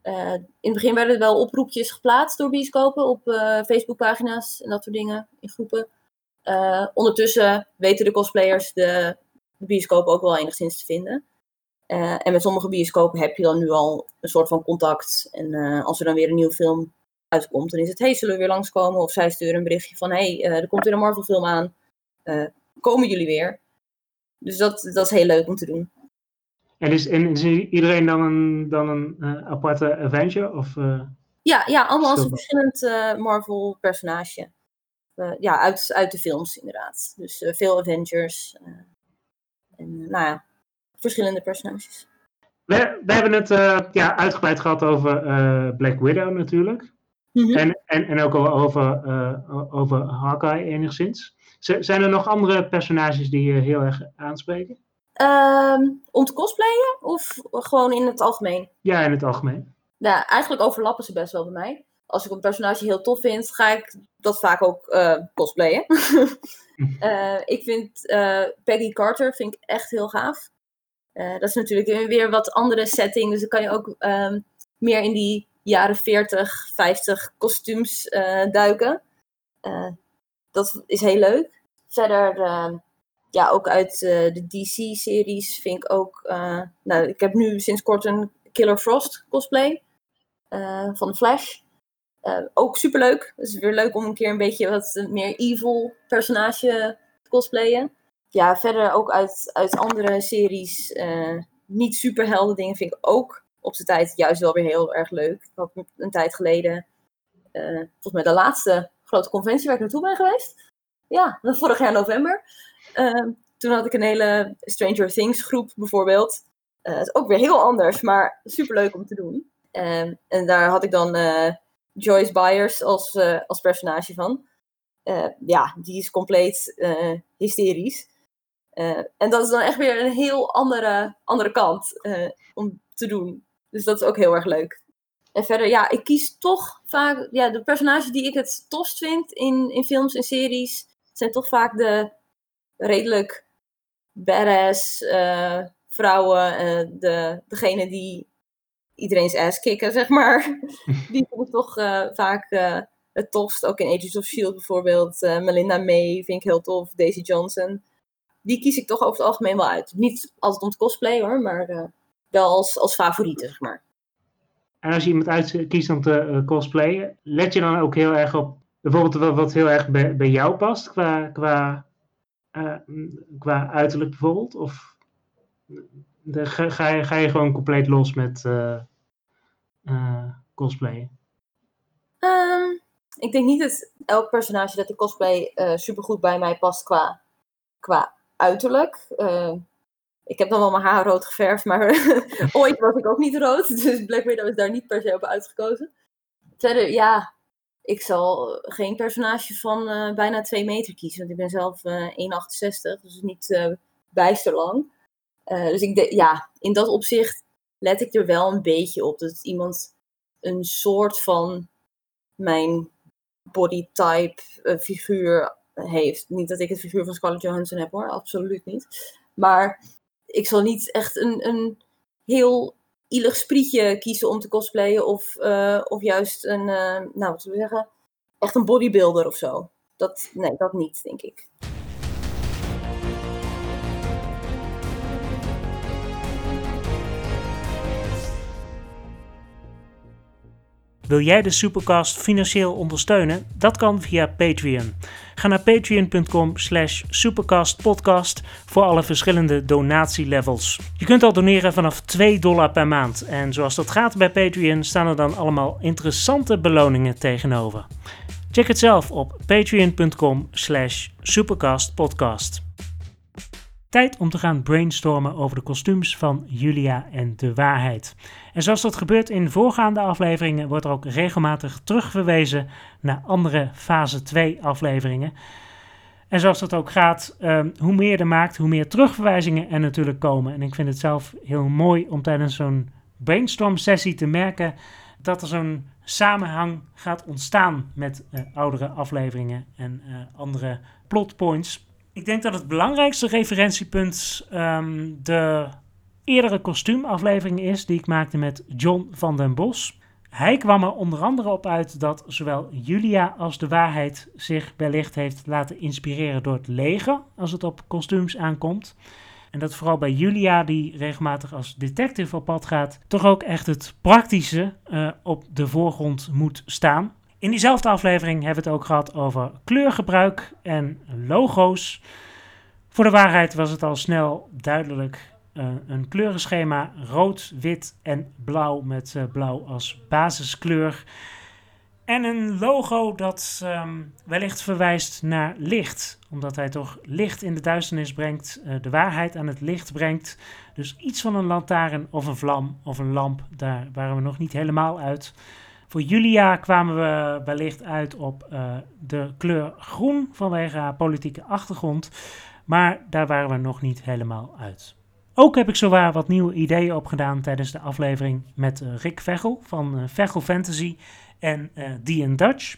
In het begin werden er wel oproepjes geplaatst door bioscopen op Facebookpagina's en dat soort dingen in groepen. Ondertussen weten de cosplayers de, de bioscoop ook wel enigszins te vinden. en met sommige bioscopen heb je dan nu al een soort van contact. En als er dan weer een nieuwe film uitkomt, dan is het: hey, zullen we weer langskomen? Of zij sturen een berichtje van: hey, er komt weer een Marvel-film aan. komen jullie weer? Dus dat, dat is heel leuk om te doen. En is, en is iedereen dan een, dan een aparte Avenger? Of, ja, ja, allemaal als een verschillend Marvel-personage. ja, uit, uit de films inderdaad. Dus veel Avengers. En nou ja, verschillende personages. We, we hebben het ja, uitgebreid gehad over Black Widow natuurlijk. Mm -hmm. en, en, en ook over, over Hawkeye enigszins. Z zijn er nog andere personages die je heel erg aanspreken? Um, om te cosplayen of gewoon in het algemeen? Ja, in het algemeen. Ja, eigenlijk overlappen ze best wel bij mij. Als ik een personage heel tof vind, ga ik dat vaak ook uh, cosplayen. uh, ik vind uh, Peggy Carter vind ik echt heel gaaf. dat is natuurlijk weer wat andere setting. Dus dan kan je ook um, meer in die jaren 40, 50 kostuums duiken. dat is heel leuk. Verder ehm, ja, ook uit de DC-series vind ik ook. Nou, ik heb nu sinds kort een Killer Frost cosplay van de Flash. ook superleuk. Het is weer leuk om een keer een beetje wat meer evil personage te cosplayen. Ja, verder ook uit, uit andere series. niet superhelden dingen vind ik ook op zijn tijd juist wel weer heel erg leuk. Ik had een tijd geleden, volgens mij de laatste grote conventie waar ik naartoe ben geweest. Ja, vorig jaar november. Ehm, toen had ik een hele Stranger Things groep bijvoorbeeld. Uh, is ook weer heel anders, maar superleuk om te doen. Um, en daar had ik dan uh, Joyce Byers als, uh, als personage van. ja, die is compleet hysterisch. en dat is dan echt weer een heel andere, andere kant om te doen. Dus dat is ook heel erg leuk. En verder, ja, ik kies toch vaak... Ja, de personages die ik het tofst vind in, in films en series... zijn toch vaak de redelijk badass vrouwen. De, degene die iedereen's ass kicken, zeg maar. die vind ik toch uh, vaak het tofst. Ook in Agents of S.H.I.E.L.D. bijvoorbeeld. Melinda May vind ik heel tof. Daisy Johnson. Die kies ik toch over het algemeen wel uit. Niet altijd om te cosplay hoor, maar wel als, als favoriete, zeg maar. En als je iemand uitkiest om te cosplayen, let je dan ook heel erg op bijvoorbeeld wat, wat heel erg bij, bij jou past qua, qua qua uiterlijk bijvoorbeeld? Of... Ga, ga, je, gewoon compleet los met uh, uh, cosplayen? Um, ik denk niet dat elk personage dat ik cosplay uh, supergoed bij mij past qua, qua uiterlijk. Uh, ik heb dan wel mijn haar rood geverfd, maar ooit was ik ook niet rood. Dus Black Widow is daar niet per se op uitgekozen. Verder, ja, ik zal geen personage van bijna 2 meter kiezen. Want ik ben zelf uh, 1,68, dus niet uh, bijster lang. Dus ik de, ja, in dat opzicht let ik er wel een beetje op. Dat iemand een soort van mijn bodytype figuur heeft. Niet dat ik het figuur van Scarlett Johansson heb hoor, absoluut niet. Maar ik zal niet echt een, een heel ielig sprietje kiezen om te cosplayen. Of, uh, of juist een, nou wat zullen we zeggen, echt een bodybuilder of zo. Dat, nee, dat niet, denk ik. Wil jij de Supercast financieel ondersteunen? Dat kan via Patreon. Ga naar patreon.com slash supercastpodcast voor alle verschillende donatielevels. Je kunt al doneren vanaf 2 dollar per maand. En zoals dat gaat bij Patreon staan er dan allemaal interessante beloningen tegenover. Check het zelf op patreon.com slash supercastpodcast. Tijd om te gaan brainstormen over de kostuums van Julia en de waarheid. En zoals dat gebeurt in voorgaande afleveringen, wordt er ook regelmatig terugverwezen naar andere fase 2 afleveringen. En zoals dat ook gaat, um, hoe meer er maakt, hoe meer terugverwijzingen er natuurlijk komen. En ik vind het zelf heel mooi om tijdens zo'n brainstorm sessie te merken dat er zo'n samenhang gaat ontstaan met uh, oudere afleveringen en uh, andere plotpoints. Ik denk dat het belangrijkste referentiepunt um, de eerdere kostuumaflevering is die ik maakte met John van den Bos. Hij kwam er onder andere op uit dat zowel Julia als de waarheid zich wellicht heeft laten inspireren door het leger als het op kostuums aankomt. En dat vooral bij Julia, die regelmatig als detective op pad gaat, toch ook echt het praktische uh, op de voorgrond moet staan. In diezelfde aflevering hebben we het ook gehad over kleurgebruik en logo's. Voor de waarheid was het al snel duidelijk uh, een kleurenschema rood, wit en blauw met uh, blauw als basiskleur. En een logo dat um, wellicht verwijst naar licht, omdat hij toch licht in de duisternis brengt, uh, de waarheid aan het licht brengt. Dus iets van een lantaarn of een vlam of een lamp, daar waren we nog niet helemaal uit. Voor Julia kwamen we wellicht uit op de kleur groen vanwege haar politieke achtergrond, maar daar waren we nog niet helemaal uit. Ook heb ik zowaar wat nieuwe ideeën opgedaan tijdens de aflevering met uh, Rick Vechel van uh, Vechel Fantasy en uh, D Dutch.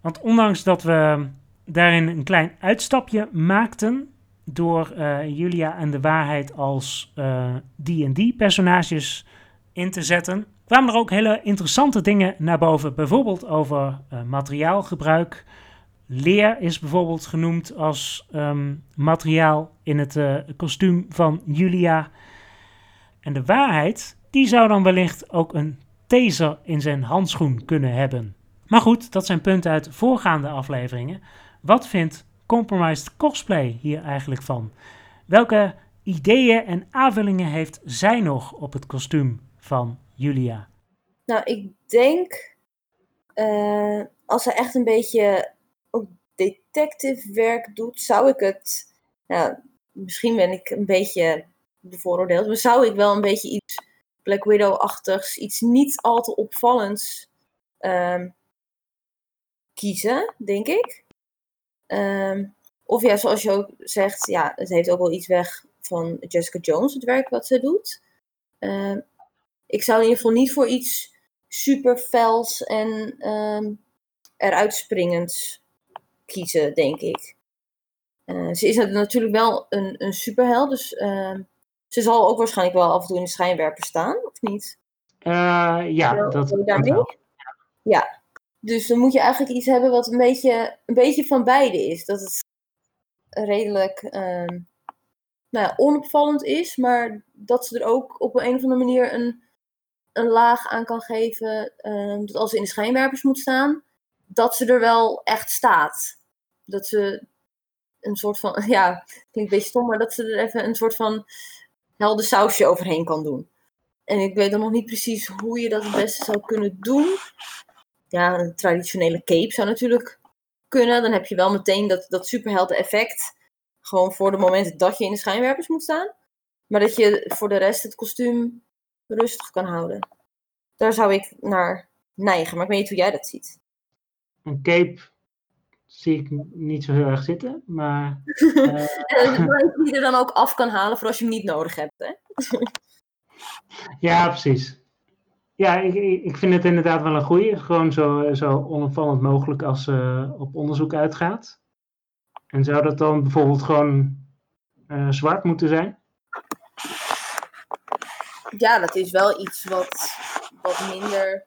Want ondanks dat we daarin een klein uitstapje maakten door Julia en de waarheid als D&D personages in te zetten, kwamen er ook hele interessante dingen naar boven. Bijvoorbeeld over materiaalgebruik, Leer is bijvoorbeeld genoemd als um, materiaal in het uh, kostuum van Julia. En de waarheid, die zou dan wellicht ook een taser in zijn handschoen kunnen hebben. Maar goed, dat zijn punten uit voorgaande afleveringen. Wat vindt Compromised Cosplay hier eigenlijk van? Welke ideeën en aanvullingen heeft zij nog op het kostuum van Julia? Nou, ik denk uh, als ze echt een beetje detective werk doet, zou ik het. Nou, misschien ben ik een beetje bevooroordeeld, maar zou ik wel een beetje iets Black Widow-achtigs, iets niet al te opvallends um, kiezen, denk ik. Um, of ja, zoals je ook zegt, ja, het heeft ook wel iets weg van Jessica Jones, het werk wat ze doet. Um, ik zou in ieder geval niet voor iets super fels en eruit springends kiezen, denk ik. Uh, ze is natuurlijk wel een, een superheld, dus uh, ze zal ook waarschijnlijk wel af en toe in de schijnwerper staan, of niet? Uh, ja, Wel, dat, wel. Ja, dus dan moet je eigenlijk iets hebben wat een beetje, een beetje van beide is. Dat het redelijk ehm, nou ja, onopvallend is, maar dat ze er ook op een, een of andere manier een, een laag aan kan geven. ehm, dat als ze in de schijnwerpers moet staan, dat ze er wel echt staat. Dat ze een soort van, ja, klinkt een beetje stom, maar dat ze er even een soort van helder sausje overheen kan doen. En ik weet dan nog niet precies hoe je dat het beste zou kunnen doen. Ja, een traditionele cape zou natuurlijk kunnen. Dan heb je wel meteen dat, dat superhelden effect. Gewoon voor de momenten dat je in de schijnwerpers moet staan. Maar dat je voor de rest het kostuum rustig kan houden. Daar zou ik naar neigen. Maar ik weet niet hoe jij dat ziet. Een cape zie ik niet zo heel erg zitten, maar... Uh... die je er dan ook af kan halen voor als je hem niet nodig hebt, hè? ja, precies. Ja, ik, ik vind het inderdaad wel een goede. Gewoon zo, zo onopvallend mogelijk als ze op onderzoek uitgaat. En zou dat dan bijvoorbeeld gewoon uh, zwart moeten zijn? Ja, dat is wel iets wat, wat minder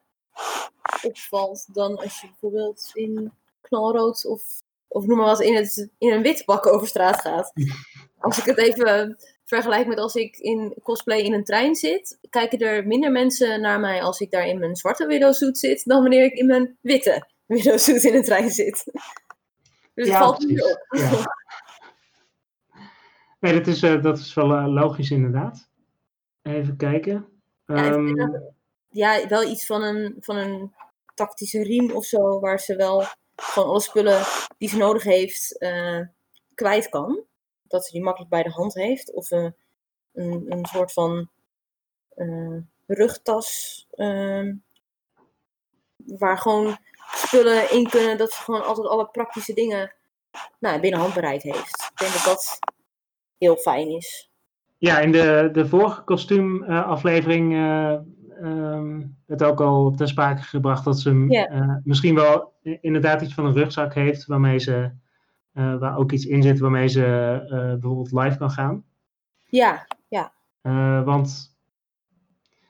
opvalt dan als je bijvoorbeeld in knalrood of, of noem maar wat in, het, in een wit pak over straat gaat. Als ik het even vergelijk met als ik in cosplay in een trein zit, kijken er minder mensen naar mij als ik daar in mijn zwarte widowsuit zit, dan wanneer ik in mijn witte widowsuit in een trein zit. Dus het valt niet op. Ja. Nee, dat is, uh, dat is wel uh, logisch inderdaad. Even kijken. Ja, um, ja, wel iets van een, van een tactische riem of zo, waar ze wel gewoon alle spullen die ze nodig heeft uh, kwijt kan. Dat ze die makkelijk bij de hand heeft. Of uh, een, een soort van uh, rugtas. Ehm, waar gewoon spullen in kunnen. Dat ze gewoon altijd alle praktische dingen nou, binnen handbereid heeft. Ik denk dat dat heel fijn is. Ja, in de, de vorige kostuumaflevering um, werd ook al ter sprake gebracht dat ze uh, misschien wel inderdaad iets van een rugzak heeft waarmee ze, waar ook iets in zit waarmee ze bijvoorbeeld live kan gaan. Ja, ja. want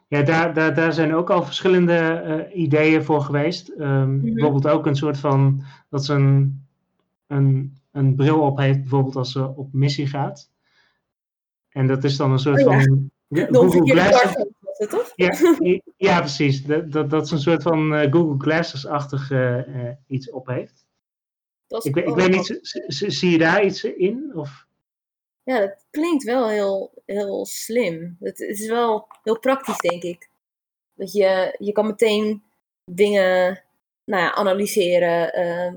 ja, daar, daar, daar zijn ook al verschillende ideeën voor geweest. Um, mm -hmm. Bijvoorbeeld ook een soort van dat ze een, een, een bril op heeft, bijvoorbeeld als ze op missie gaat. En dat is dan een soort oh, ja. van Google Glass toch? Ja, ja precies. Dat, dat, dat is een soort van uh, Google Glasses-achtig uh, iets op heeft. Ik, ik weet niet, zie je daar iets in? Of? Ja, dat klinkt wel heel, heel slim. Het, het is wel heel praktisch, denk ik. Dat je, je kan meteen dingen nou ja, analyseren, uh,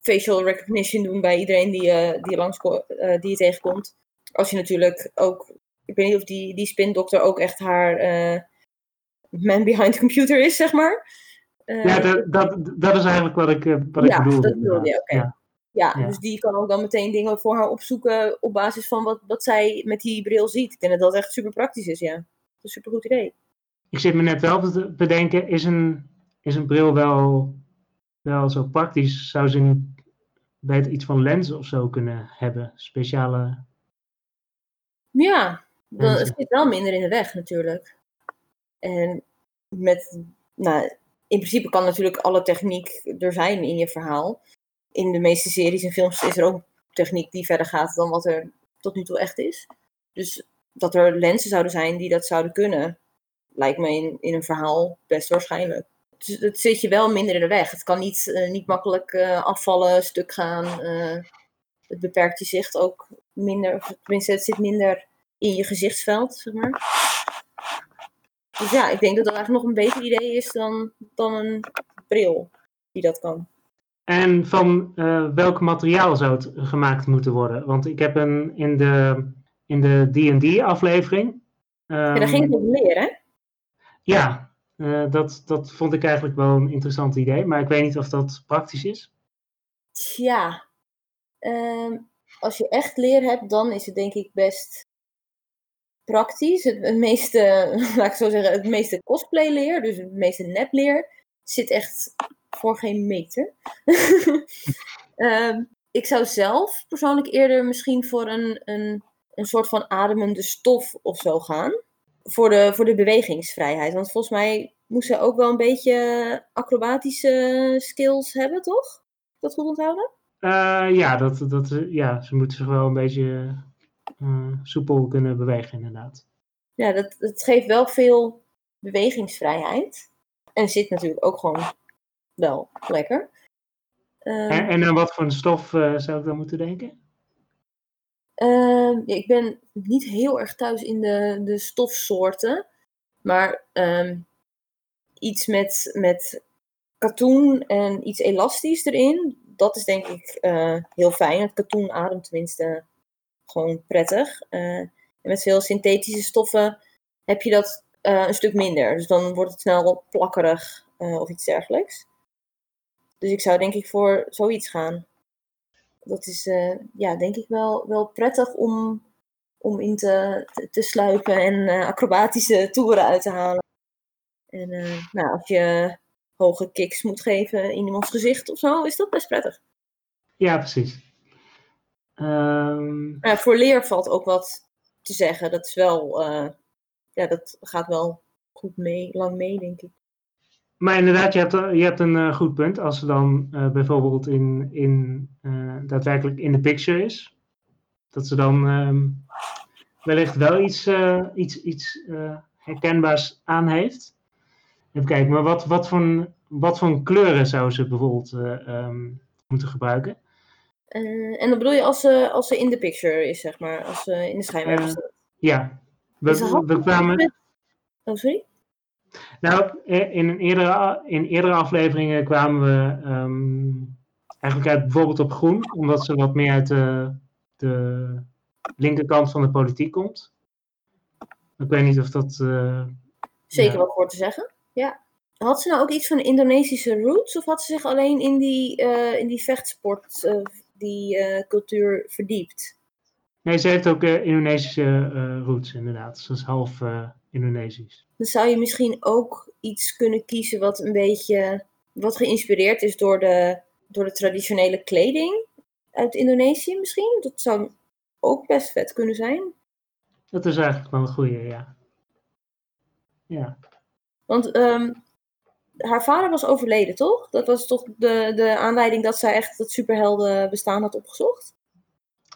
facial recognition doen bij iedereen die, uh, die, langs, uh, die je tegenkomt. Als je natuurlijk ook ik weet niet of die, die spindokter ook echt haar uh, man behind the computer is, zeg maar. Uh, ja, dat, dat, dat is eigenlijk wat ik, uh, wat ja, ik bedoel. Dat bedoel je, oké. Ja. Ja, ja, dus die kan ook dan meteen dingen voor haar opzoeken op basis van wat, wat zij met die bril ziet. Ik denk dat dat echt super praktisch is, ja. Dat is een super goed idee. Ik zit me net wel te bedenken, is een, is een bril wel, wel zo praktisch? Zou ze niet beter iets van lenzen of zo kunnen hebben? Speciale... Ja, dan, het zit wel minder in de weg natuurlijk. En met, nou, in principe kan natuurlijk alle techniek er zijn in je verhaal. In de meeste series en films is er ook techniek die verder gaat dan wat er tot nu toe echt is. Dus dat er lenzen zouden zijn die dat zouden kunnen, lijkt me in, in een verhaal best waarschijnlijk. Dus het zit je wel minder in de weg. Het kan niet, uh, niet makkelijk uh, afvallen, stuk gaan. Uh, het beperkt je zicht ook minder, of tenminste, het zit minder in je gezichtsveld, zeg maar. Dus ja, ik denk dat dat eigenlijk nog een beter idee is dan, dan een bril die dat kan. En van uh, welk materiaal zou het gemaakt moeten worden? Want ik heb een in de in de D&D aflevering. Um, ja, daar ging het om leren. Ja, uh, dat, dat vond ik eigenlijk wel een interessant idee, maar ik weet niet of dat praktisch is. Tja, um, als je echt leer hebt, dan is het denk ik best praktisch. Het, meeste, laat ik zo zeggen, het meeste cosplay leer, dus het meeste nepleer, zit echt voor geen meter. um, ik zou zelf persoonlijk eerder misschien voor een, een, een soort van ademende stof of zo gaan. Voor de, voor de bewegingsvrijheid. Want volgens mij moest ze ook wel een beetje acrobatische skills hebben, toch? Dat goed onthouden? Uh, ja, dat, dat, ja, ze moeten zich wel een beetje uh, soepel kunnen bewegen, inderdaad. Ja, dat, dat geeft wel veel bewegingsvrijheid. En zit natuurlijk ook gewoon wel lekker. Uh, en, en aan wat voor een stof uh, zou ik dan moeten denken? Ehm, ja, ik ben niet heel erg thuis in de, de stofsoorten. Maar ehm, iets met, met katoen en iets elastisch erin. Dat is denk ik eh, heel fijn. Het katoen ademt tenminste gewoon prettig. Eh, en met veel synthetische stoffen heb je dat eh, een stuk minder. Dus dan wordt het snel plakkerig of iets dergelijks. Dus ik zou denk ik voor zoiets gaan. Dat is ja, denk ik wel, wel prettig om, om in te, te, te sluipen en acrobatische toeren uit te halen. En nou, als je hoge kicks moet geven in iemands gezicht of zo, is dat best prettig. Ja, precies. Um... voor leer valt ook wat te zeggen. Dat is wel, uh, ja, dat gaat wel goed mee, lang mee, denk ik. Maar inderdaad, je hebt, je hebt een uh, goed punt. Als ze dan uh, bijvoorbeeld in, in, daadwerkelijk in de picture is, dat ze dan um, wellicht wel iets, iets, iets herkenbaars aan heeft. Even kijken, maar wat, wat, voor, wat voor kleuren zou ze bijvoorbeeld um, moeten gebruiken? Uh, en dan bedoel je als ze, als ze in de picture is, zeg maar, als ze in de schijnwerper uh, staat? Ja, we, we kwamen... Oh, sorry? Nou, in, een eerdere, in eerdere afleveringen kwamen we um, eigenlijk uit bijvoorbeeld op groen, omdat ze wat meer uit de, de linkerkant van de politiek komt. Ik weet niet of dat... Uh, Zeker ja. wat voor te zeggen. Ja. Had ze nou ook iets van Indonesische roots? Of had ze zich alleen in die, uh, in die vechtsport, uh, die uh, cultuur verdiept? Nee, ze heeft ook Indonesische roots inderdaad. Ze is half Indonesisch. Dan zou je misschien ook iets kunnen kiezen wat een beetje... Wat geïnspireerd is door de, door de traditionele kleding uit Indonesië misschien. Dat zou ook best vet kunnen zijn. Dat is eigenlijk wel een goede, ja. Ja. Want um, haar vader was overleden, toch? Dat was toch de, de aanleiding dat zij echt het superhelden bestaan had opgezocht?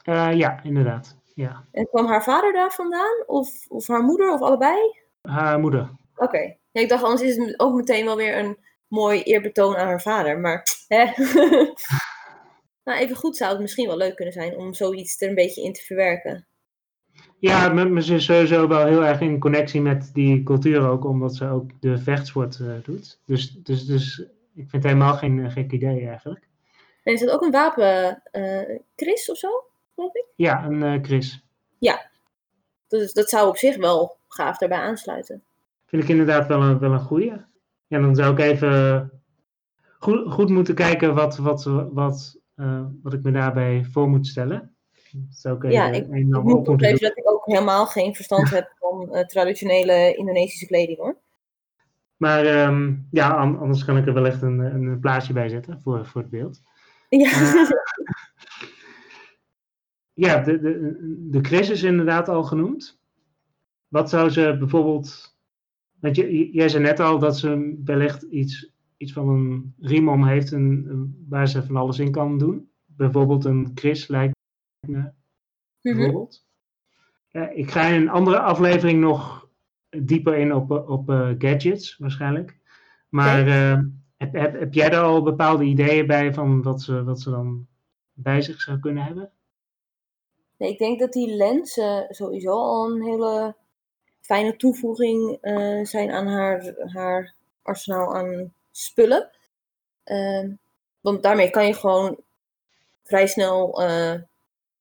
Uh, ja, inderdaad. Ja. En kwam haar vader daar vandaan? Of, of haar moeder? Of allebei? Haar moeder. Oké. Ja, ik dacht anders is het ook meteen wel weer een mooi eerbetoon aan haar vader. Maar hè? nou, even goed zou het misschien wel leuk kunnen zijn om zoiets er een beetje in te verwerken. Ja, met ze is sowieso wel heel erg in connectie met die cultuur ook, omdat ze ook de vechtsport uh, doet. Dus, dus, dus ik vind het helemaal geen uh, gek idee eigenlijk. En is dat ook een wapen, uh, Chris of zo, geloof ik? Ja, een Chris. Ja, dus dat zou op zich wel gaaf daarbij aansluiten. Vind ik inderdaad wel een, wel een goeie. Ja, dan zou ik even goed, goed moeten kijken wat, wat, wat, wat ik me daarbij voor moet stellen ja, ik, ik moet toegeven dat ik ook helemaal geen verstand heb van uh, traditionele Indonesische kleding hoor. Maar um, ja, anders kan ik er wel echt een, een plaatje bij zetten voor, voor het beeld. Ja, uh, ja de, de, de Chris is inderdaad al genoemd. Wat zou ze bijvoorbeeld. Want je, jij zei net al dat ze wellicht iets, iets van een riem om heeft en, waar ze van alles in kan doen. Bijvoorbeeld een Chris lijkt Mhm. bijvoorbeeld. ik ga in een andere aflevering nog dieper in op, op uh, gadgets, waarschijnlijk. Maar heb, heb, heb jij daar al bepaalde ideeën bij van wat ze, wat ze dan bij zich zou kunnen hebben? Nee, ik denk dat die lenzen sowieso al een hele fijne toevoeging uh, zijn aan haar, haar arsenaal aan spullen. Ehm, want daarmee kan je gewoon vrij snel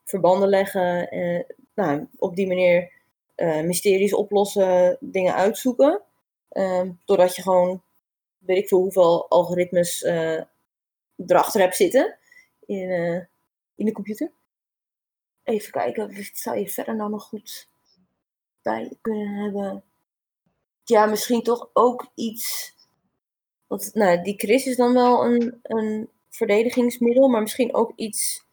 verbanden leggen. en nou, op die manier uh, mysteries oplossen, dingen uitzoeken. Uh, doordat je gewoon, weet ik veel hoeveel algoritmes uh, erachter hebt zitten in, uh, in de computer. Even kijken, wat zou je verder nou nog goed bij kunnen hebben? Ja, misschien toch ook iets. Want, nou, die Chris is dan wel een, een verdedigingsmiddel, maar misschien ook iets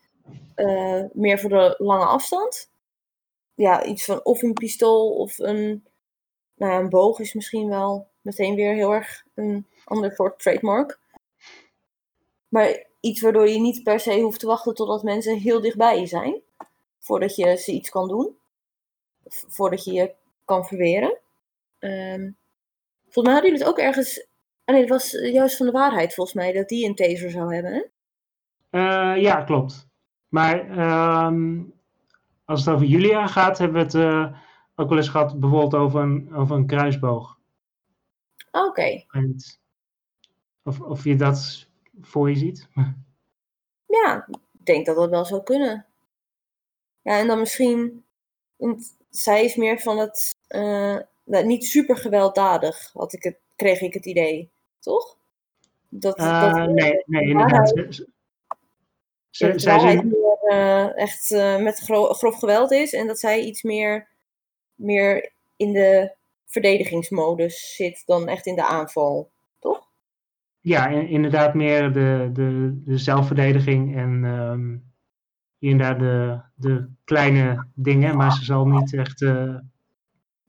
uh, meer voor de lange afstand. Ja, iets van of een pistool of een, nou ja, een boog is misschien wel meteen weer heel erg een ander soort trademark. Maar iets waardoor je niet per se hoeft te wachten totdat mensen heel dichtbij je zijn. Voordat je ze iets kan doen. Voordat je je kan verweren. Um, volgens mij hadden het ook ergens. Ah nee, het was juist van de waarheid volgens mij dat die een taser zou hebben. Hè? Uh, ja, klopt. Maar um, als het over Julia gaat, hebben we het eh, ook wel eens gehad bijvoorbeeld over een, over een kruisboog. Oké. Of, of je dat voor je ziet. Ja, ik denk dat dat wel zou kunnen. Ja, en dan misschien. Zij is meer van het. eh, nou, niet super gewelddadig, had ik het, kreeg ik het idee. Toch? Dat, Eh, dat, nee, nee, de inderdaad. zij zijn, eh, echt eh, met gro- grof geweld is. En dat zij iets meer, meer in de verdedigingsmodus zit dan echt in de aanval. Toch? ja, in- inderdaad meer de, de, de zelfverdediging en ehm, hier en daar de, de kleine dingen. Maar ze zal niet echt... eh,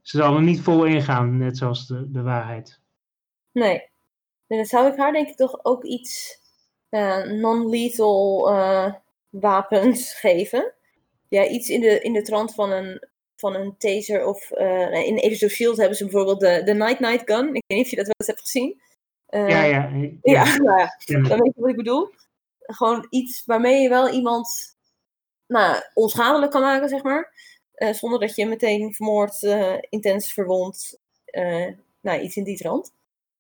ze zal er niet vol ingaan, net zoals de, de waarheid. Nee. En dan zou ik haar denk ik toch ook iets non-lethal wapens geven. Ja, iets in de, in de trant van een, van een taser of eh, in Agents of S.H.I.E.L.D. hebben ze bijvoorbeeld de, de Night Night Gun. Ik weet niet of je dat wel eens hebt gezien. Eh, Ja, ja. ja, Ja, nou ja, ja. dan weet je wat ik bedoel. Gewoon iets waarmee je wel iemand nou, onschadelijk kan maken, zeg maar. Eh, zonder dat je meteen vermoord, intens verwond. nou, iets in die trant.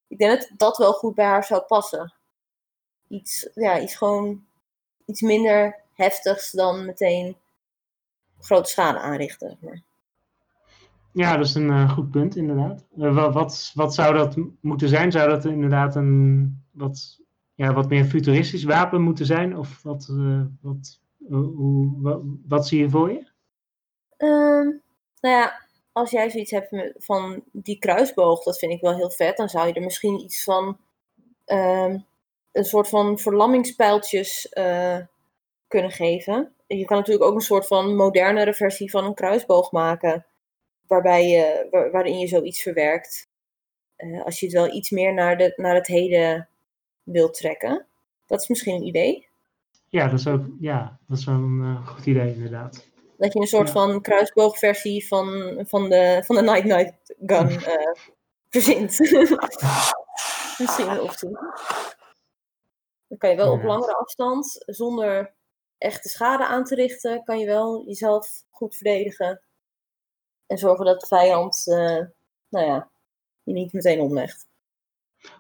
Ik denk dat dat wel goed bij haar zou passen. Iets, ja, iets gewoon iets minder heftigs dan meteen grote schade aanrichten. Maar. Ja, dat is een eh, goed punt, inderdaad. Eh, wat, wat, wat zou dat moeten zijn? Zou dat inderdaad een wat, ja, wat meer futuristisch wapen moeten zijn? Of wat, eh, wat, hoe, wat, wat zie je voor je? Ehm, nou ja, als jij zoiets hebt van die kruisboog, dat vind ik wel heel vet. Dan zou je er misschien iets van ehm, een soort van verlammingspijltjes kunnen geven. Je kan natuurlijk ook een soort van modernere versie van een kruisboog maken. Waarbij je, wa- waarin je zoiets verwerkt. Eh, als je het wel iets meer naar, de, naar het heden wilt trekken. Dat is misschien een idee. Ja, dat is ook ja, dat is wel een eh, goed idee, inderdaad. Dat je een soort Ja. van kruisboogversie van, van, de, van de Night Night Gun eh, verzint. Misschien een optie. Dan kan je wel op langere afstand, zonder echte schade aan te richten, kan je wel jezelf goed verdedigen. En zorgen dat de vijand, eh, nou ja, je niet meteen omlegt.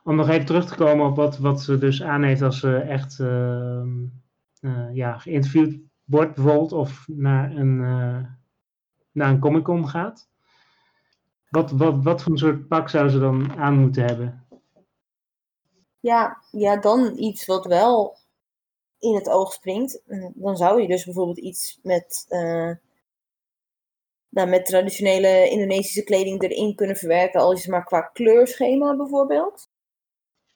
Om nog even terug te komen op wat, wat ze dus aan heeft als ze echt ehm, eh, ja, geïnterviewd wordt, bijvoorbeeld, of naar een, eh, naar een Comic Con gaat. Wat, wat, wat voor een soort pak zou ze dan aan moeten hebben? Ja, ja, dan iets wat wel in het oog springt. Mm, Dan zou je dus bijvoorbeeld iets met, eh, nou, met traditionele Indonesische kleding erin kunnen verwerken. Al is het maar qua kleurschema bijvoorbeeld.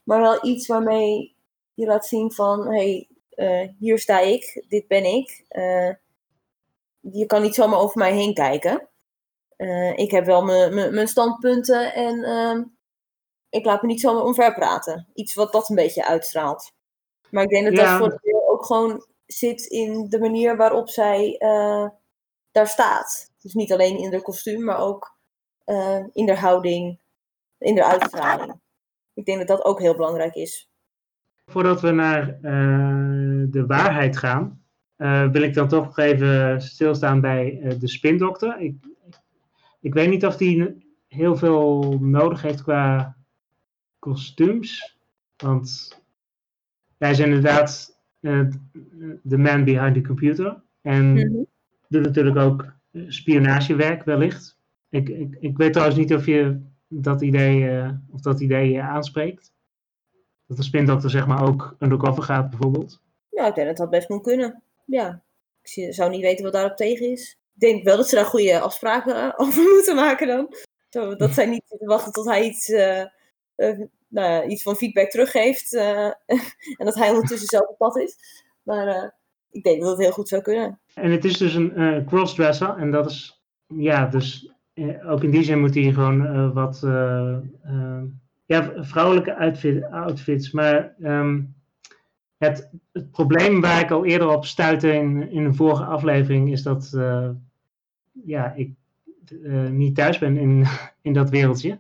Maar wel iets waarmee je laat zien van, hé, hey, hier sta ik, dit ben ik. Eh, je kan niet zomaar over mij heen kijken. Eh, ik heb wel mijn- standpunten en ehm, ik laat me niet zomaar omver praten. Iets wat dat een beetje uitstraalt. Maar ik denk dat Ja. dat voor gewoon zit in de manier waarop zij eh, daar staat. Dus niet alleen in haar kostuum, maar ook eh, in de houding, in de uitstraling. Ik denk dat dat ook heel belangrijk is. Voordat we naar eh, de waarheid gaan, wil ik dan toch even stilstaan bij de spindokter. Ik, ik weet niet of die heel veel nodig heeft qua kostuums. Want hij is inderdaad de man behind the computer. En Mhm. doet natuurlijk ook eh, spionagewerk wellicht. Ik, ik, ik weet trouwens niet of je dat idee, eh, of dat idee eh, aanspreekt. Dat de spindokter zeg maar ook undercover gaat bijvoorbeeld. Ja, ik denk dat dat best moet kunnen. Ja, ik zou niet weten wat daarop tegen is. Ik denk wel dat ze daar goede afspraken eh, over moeten maken dan. Zo, dat zij niet wachten tot hij iets, eh, eh, nou iets van feedback teruggeeft. eh, en dat hij ondertussen zelf op pad is. Maar eh, ik denk dat het heel goed zou kunnen. En het is dus een crossdresser. En dat is, ja, dus ook in die zin moet hij gewoon wat ja, vrouwelijke outfit, outfits. Maar ehm, het, het probleem waar ik al eerder op stuitte in, in een vorige aflevering is dat ja, ik niet thuis ben in, in dat wereldje.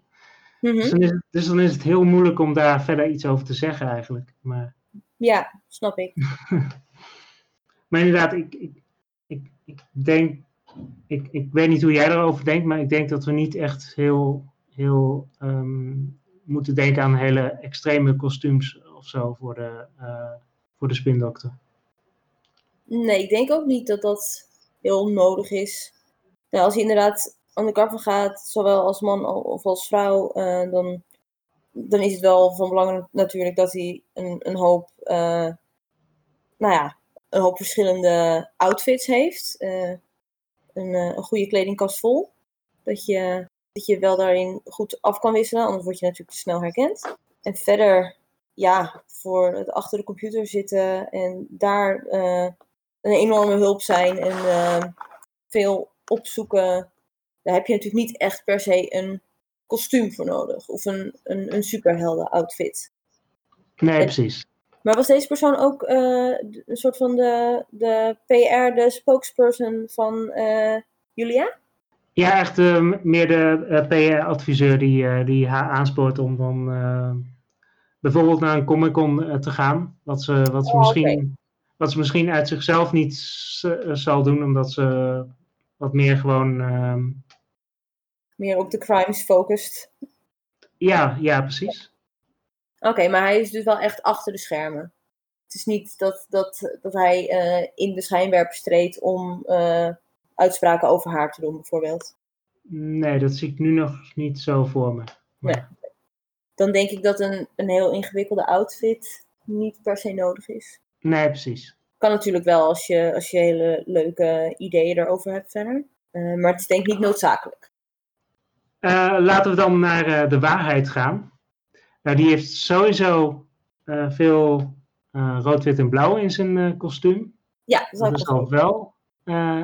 Mhm. Dus, dan is het, dus dan is het heel moeilijk om daar verder iets over te zeggen eigenlijk. Maar, Ja, snap ik. maar inderdaad, ik, ik, ik, ik denk ik, ik weet niet hoe jij erover denkt, maar ik denk dat we niet echt heel, heel ehm, moeten denken aan hele extreme kostuums of zo voor de, uh, voor de spindokter. Nee, ik denk ook niet dat dat heel nodig is. Nou, als je inderdaad undercover gaat, zowel als man of als vrouw, uh, dan, dan is het wel van belang natuurlijk dat hij een, een hoop, uh, nou ja, een hoop verschillende outfits heeft. Uh, een, een goede kledingkast vol. Dat je, dat je wel daarin goed af kan wisselen, anders word je natuurlijk te snel herkend. En verder, ja, voor het achter de computer zitten en daar een enorme hulp zijn en veel opzoeken daar heb je natuurlijk niet echt per se een kostuum voor nodig. Of een, een, een superhelden outfit. Nee, precies. Maar was deze persoon ook uh, een soort van de, de PR, de spokesperson van uh, Julia? Ja, echt uh, meer de PR-adviseur die, die haar aanspoort om dan bijvoorbeeld naar een Comic Con te gaan. Wat ze, wat, ze Oh, misschien, wat ze misschien uit zichzelf niet zal doen, omdat ze wat meer gewoon. Meer op de crimes focust. ja, ja, precies. Oké, maar hij is dus wel echt achter de schermen. Het is niet dat, dat, dat hij eh, in de schijnwerpers treedt om eh, uitspraken over haar te doen, bijvoorbeeld. Nee, dat zie ik nu nog niet zo voor me. Nee. Dan denk ik dat een, een heel ingewikkelde outfit niet per se nodig is. Nee, precies. Kan natuurlijk wel als je, als je hele leuke ideeën erover hebt verder. Eh, maar het is denk ik niet noodzakelijk. Eh, laten we dan naar eh, de waarheid gaan. Nou, die heeft sowieso eh, veel rood, wit en blauw in zijn kostuum. Ja, dat is al wel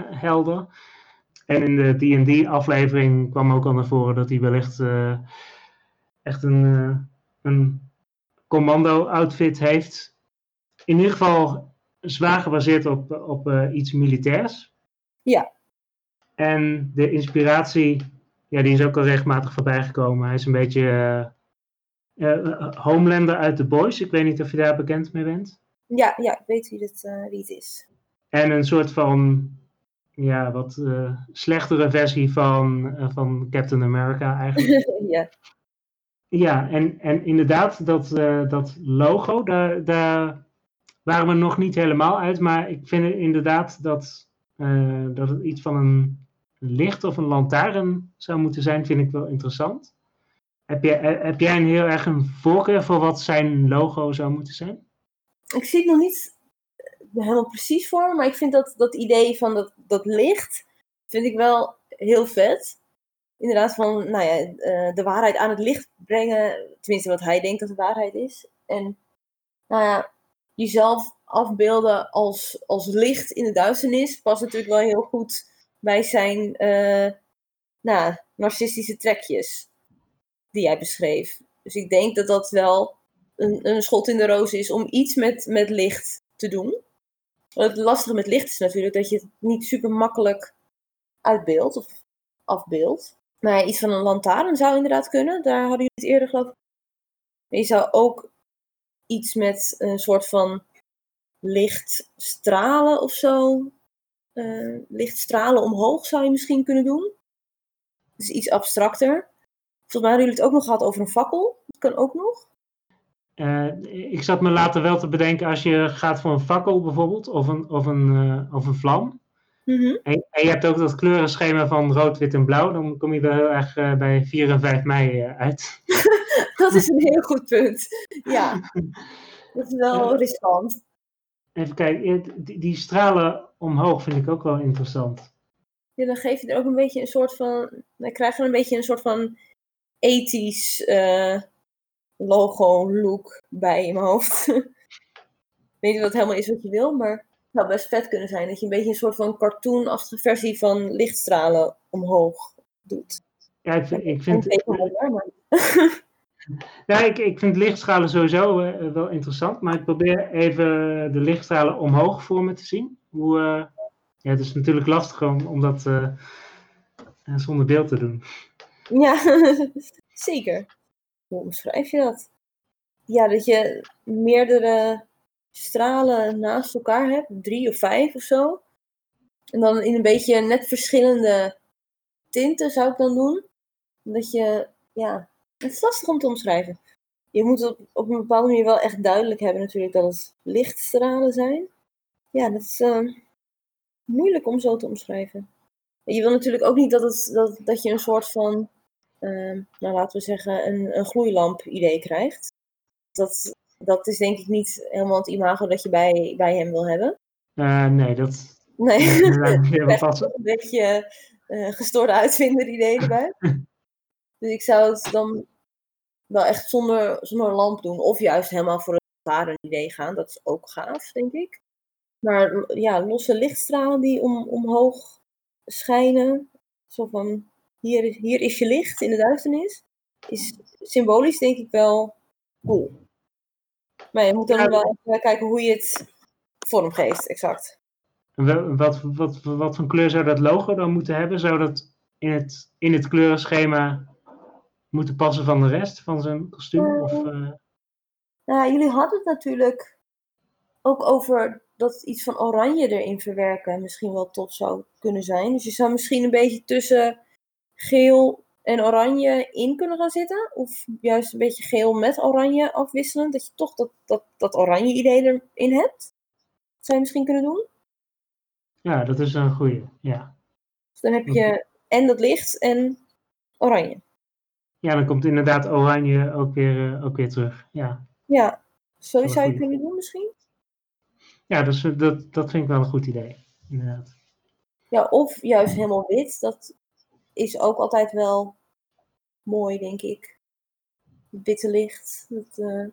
helder. En in de D&D-aflevering kwam ook al naar voren dat hij wellicht eh, echt een, een commando-outfit heeft. In ieder geval zwaar gebaseerd op, op iets militairs. Ja. En de inspiratie, ja, die is ook al regelmatig voorbij gekomen. Hij is een beetje eh, eh, Homelander uit The Boys. Ik weet niet of je daar bekend mee bent. Ja, ja, ik weet wie, het, eh, wie het is. En een soort van ja, wat eh, slechtere versie van, eh, van Captain America eigenlijk. ja. ja, en, en inderdaad, dat, eh, dat logo, daar, daar waren we nog niet helemaal uit. Maar ik vind inderdaad dat, eh, dat het iets van een licht of een lantaarn zou moeten zijn, vind ik wel interessant. Heb jij, eh, heb jij een heel erg een voorkeur voor wat zijn logo zou moeten zijn? Ik zie het nog niet helemaal precies voor me, maar ik vind dat, dat idee van dat, dat licht, vind ik wel heel vet. Inderdaad van, nou ja, eh, de waarheid aan het licht brengen, tenminste wat hij denkt dat de waarheid is. En, nou ja, jezelf afbeelden als, als licht in de duisternis past natuurlijk wel heel goed bij zijn, eh, nou, narcistische trekjes die jij beschreef. Dus ik denk dat dat wel een, een schot in de roos is om iets met, met licht te doen. Het lastige met licht is natuurlijk dat je het niet super makkelijk uitbeeldt of afbeeldt. Maar iets van een lantaarn zou inderdaad kunnen. Daar hadden jullie het eerder geloof ik. Je zou ook iets met een soort van lichtstralen of zo. Eh, lichtstralen omhoog zou je misschien kunnen doen. Dus iets abstracter. Volgens mij hadden jullie het ook nog gehad over een fakkel. Dat kan ook nog. Eh, ik zat me later wel te bedenken, als je gaat voor een fakkel bijvoorbeeld, of een, of een, eh, of een vlam, Mhm. En, en je hebt ook dat kleurenschema van rood, wit en blauw. Dan kom je wel heel erg bij 4 en 5 mei uit. Dat is een heel goed punt. Ja, dat is wel riskant. Even kijken, die, die stralen omhoog vind ik ook wel interessant. Ja, dan geef je er ook een beetje een soort van. Dan krijg je een beetje een soort van ethisch eh, logo-look bij in mijn hoofd. Ik weet niet of dat helemaal is wat je wil, maar het zou best vet kunnen zijn dat je een beetje een soort van cartoonachtige versie van lichtstralen omhoog doet. Ja, ik, vind- ik, vind, ja, ik vind lichtstralen sowieso eh, wel interessant. Maar ik probeer even de lichtstralen omhoog voor me te zien. Hoe, eh, ja, het is natuurlijk lastig om, om dat eh, eh, zonder beeld te doen. Ja, zeker. Hoe omschrijf je dat? Ja, dat je meerdere stralen naast elkaar hebt, drie of vijf of zo. En dan in een beetje net verschillende tinten zou ik dan doen. Omdat je, ja, het is lastig om te omschrijven. Je moet op, op een bepaalde manier wel echt duidelijk hebben natuurlijk dat het lichtstralen zijn. Ja, dat is eh, moeilijk om zo te omschrijven. Je wil natuurlijk ook niet dat, het, dat, dat je een soort van, ehm, nou laten we zeggen, een, een gloeilamp idee krijgt. Dat, dat is denk ik niet helemaal het imago dat je bij, bij hem wil hebben. Eh, nee, dat... Nee, Ja, was- een beetje eh, gestoorde uitvinder idee erbij. dus ik zou het dan wel echt zonder, zonder lamp doen. Of juist helemaal voor het idee gaan. Dat is ook gaaf, denk ik. Maar ja, losse lichtstralen die om, omhoog schijnen. Zo van, hier is, hier is je licht in de duisternis. Is symbolisch denk ik wel cool. Maar je moet dan Ja. wel even kijken hoe je het vormgeeft, exact. En wel- Wat, wat, wat voor kleur zou dat logo dan moeten hebben? Zou dat in het, in het kleurenschema moeten passen van de rest van zijn kostuum? Of, eh, Nou, jullie hadden het natuurlijk ook over dat iets van oranje erin verwerken misschien wel tof zou kunnen zijn. Dus je zou misschien een beetje tussen geel en oranje in kunnen gaan zitten. Of juist een beetje geel met oranje afwisselen. Dat je toch dat, dat, dat oranje idee erin hebt. Dat zou je misschien kunnen doen. ja, dat is een goeie. Ja. Dus dan heb je en dat licht en oranje. ja, dan komt inderdaad oranje ook weer, eh, ook weer terug. Ja, Ja, zo zou je kunnen doen misschien. Ja dus, dat, dat vind ik wel een goed idee. Inderdaad. Ja, of juist helemaal wit. Dat is ook altijd wel mooi, denk ik. Het witte licht. Dat eh,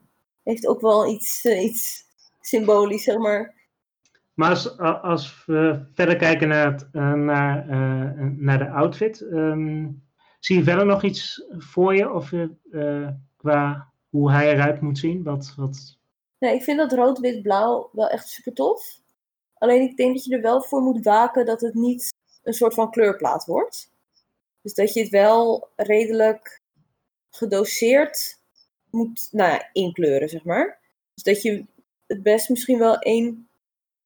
heeft ook wel iets, eh, iets symbolisch, zeg maar. Maar als, als we verder kijken naar, het, naar, naar de outfit, ehm, zie je verder nog iets voor je? Of qua hoe hij eruit moet zien? Wat, wat, Nee, ik vind dat rood, wit, blauw wel echt super tof. Alleen ik denk dat je er wel voor moet waken dat het niet een soort van kleurplaat wordt. Dus dat je het wel redelijk gedoseerd moet nou ja, inkleuren, zeg maar. Dus dat je het best misschien wel één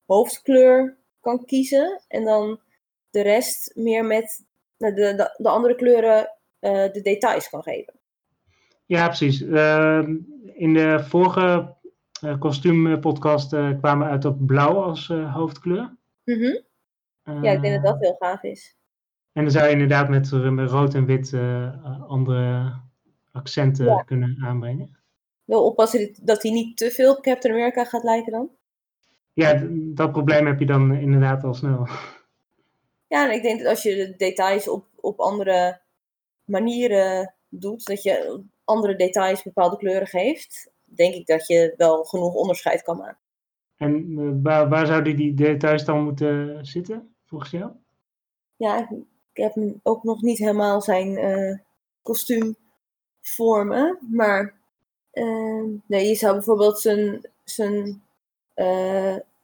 hoofdkleur kan kiezen. En dan de rest meer met nou, de, de, de andere kleuren eh, de details kan geven. Ja, precies. Ehm, in de vorige kostuumpodcast eh, kwamen we uit op blauw als eh, hoofdkleur. Mhm. Ja, ik denk dat dat heel gaaf is. En dan zou je inderdaad met, met rood en wit eh, andere accenten Ja. kunnen aanbrengen. Wel oppassen dat hij niet te veel op Captain America gaat lijken dan. Ja, dat probleem heb je dan inderdaad al snel. Ja, en ik denk dat als je de details op, op andere manieren doet, dat je andere details bepaalde kleuren geeft, denk ik dat je wel genoeg onderscheid kan maken. En eh, waar, waar zouden die details dan moeten zitten, volgens jou? Ja, ik, ik heb ook nog niet helemaal zijn eh, kostuum vormen, maar eh, nee, je zou bijvoorbeeld zijn, zijn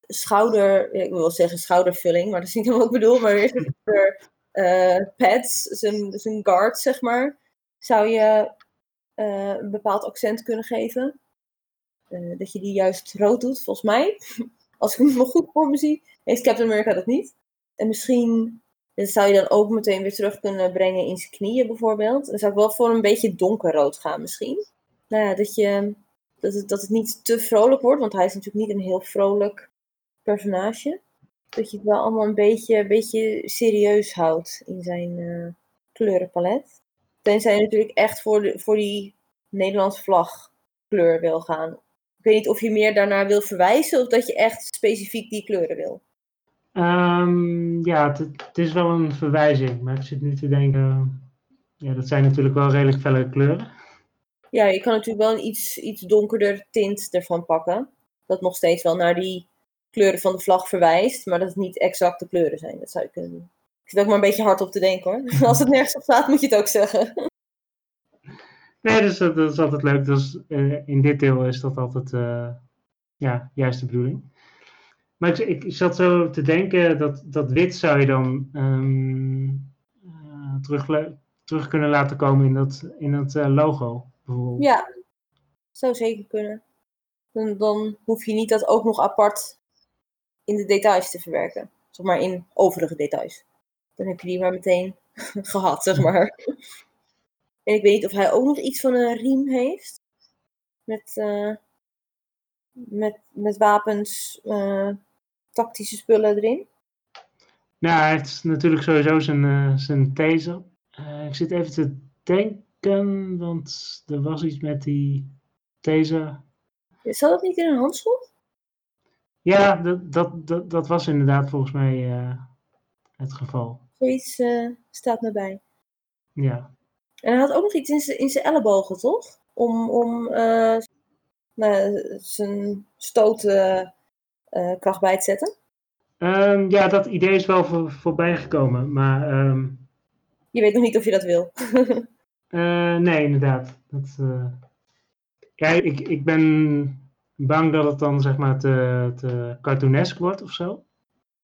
schouder, ik wil wel zeggen schoudervulling, maar dat is niet helemaal wat ik bedoel, maar weer pads, zijn, zijn guard, zeg maar, zou je een bepaald accent kunnen geven. Eh, dat je die juist rood doet, volgens mij. Als ik hem nog goed voor me zie, heeft Captain America dat niet. En misschien zou je dan ook meteen weer terug kunnen brengen in zijn knieën bijvoorbeeld. Dan zou ik wel voor een beetje donkerrood gaan misschien. Nou ja, dat, je, dat, het, dat het niet te vrolijk wordt, want hij is natuurlijk niet een heel vrolijk personage. Dat je het wel allemaal een beetje, een beetje serieus houdt in zijn eh, kleurenpalet. Tenzij je natuurlijk echt voor, de, voor die Nederlandse vlag kleur wil gaan. Ik weet niet of je meer daarnaar wil verwijzen of dat je echt specifiek die kleuren wil. Ehm, ja, het, het is wel een verwijzing, maar ik zit nu te denken, ja, dat zijn natuurlijk wel redelijk felle kleuren. Ja, je kan natuurlijk wel een iets, iets donkerder tint ervan pakken. Dat nog steeds wel naar die kleuren van de vlag verwijst, maar dat het niet exact de kleuren zijn. Dat zou je kunnen doen. Ik zit ook maar een beetje hard op te denken hoor. Als het nergens op staat, moet je het ook zeggen. Nee, dus dat, is altijd leuk. Dus, eh, in dit deel is dat altijd eh, ja, juist de bedoeling. Maar ik, ik, zat zo te denken dat, dat wit zou je dan ehm, eh, terug, terug kunnen laten komen in dat, in dat logo bijvoorbeeld. Ja, zou zeker kunnen. Dan, dan hoef je niet dat ook nog apart in de details te verwerken. zeg maar in overige details. Dan heb je die maar meteen gehad, zeg maar. En ik weet niet of hij ook nog iets van een riem heeft. Met, eh, met, met wapens, eh, tactische spullen erin. Nou, hij heeft natuurlijk sowieso zijn, eh, zijn taser. Ik zit even te denken, want er was iets met die taser. Zat dat niet in een handschoen? Ja, dat, dat, dat, dat was inderdaad volgens mij het geval. Zoiets staat me bij. Ja. En hij had ook nog iets in zijn- in zijn ellebogen, toch? Om, om eh, nou, zijn stootkracht kracht bij te zetten. Ehm, ja, dat idee is wel voor, voorbij gekomen, maar ehm, Je weet nog niet of je dat wil. eh, nee, inderdaad. Dat, eh, ja, ik, ik ben bang dat het dan zeg maar te, te cartoonesk wordt of zo.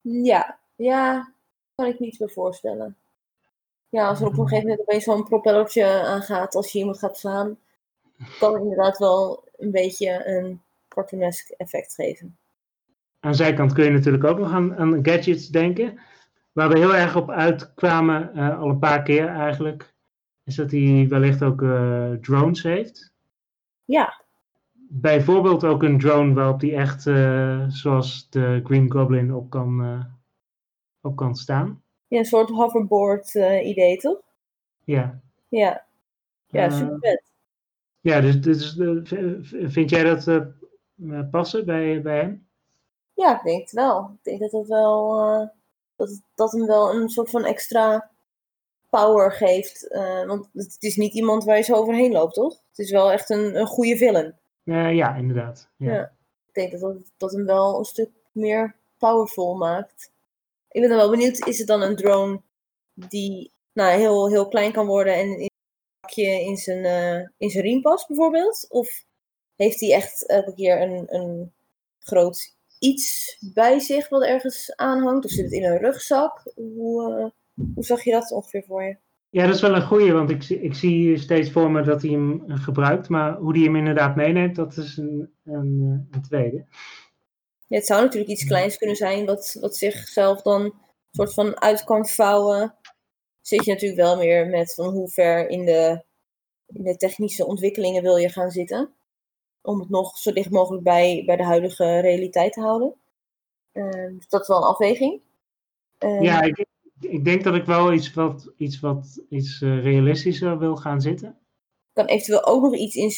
ja, ja, kan ik me iets bij voorstellen. Ja, als er op een gegeven moment opeens zo'n propellertje aangaat als je iemand gaat slaan, kan het inderdaad wel een beetje een cartoonesk effect geven. Aan de zijkant kun je natuurlijk ook nog aan, aan gadgets denken. Waar we heel erg op uitkwamen, eh, al een paar keer eigenlijk, is dat hij wellicht ook eh, drones heeft. Ja, Bijvoorbeeld ook een drone waarop die echt, eh, zoals de Green Goblin, op kan, op kan staan. Ja een soort hoverboard eh, idee, toch? Ja, Ja, ja Eh, super vet. ja dus, dus eh, vind jij dat passen bij, bij hem? Ja, ik denk het wel. Ik denk dat het wel, dat, dat hem wel een soort van extra power geeft. want het is niet iemand waar je zo overheen loopt, toch? Het is wel echt een, een goede villain. Ja, inderdaad. Ja. Ja. Ik denk dat, dat dat hem wel een stuk meer powerful maakt. Ik ben dan wel benieuwd, is het dan een drone die nou, heel, heel klein kan worden en in pakje in zijn, eh, in zijn riem past bijvoorbeeld? Of heeft hij echt elke keer een, een groot iets bij zich wat ergens aanhangt? Of zit het in een rugzak? Hoe, eh, hoe zag je dat ongeveer voor je? Ja, dat is wel een goeie, want ik, zie- ik zie steeds voor me dat hij hem eh, gebruikt. Maar hoe hij hem inderdaad meeneemt, dat is een, een, een tweede. Ja, het zou natuurlijk iets kleins kunnen zijn wat, wat zichzelf dan een soort van uit kan vouwen. Zit je natuurlijk wel meer met van hoe ver in de, in de technische ontwikkelingen wil je gaan zitten. Om het nog zo dicht mogelijk bij, bij de huidige realiteit te houden. Dus dat is wel een afweging. Ehm, Ja, ik, ik denk dat ik wel iets wat, iets wat iets eh, realistischer wil gaan zitten. kan eventueel ook nog iets in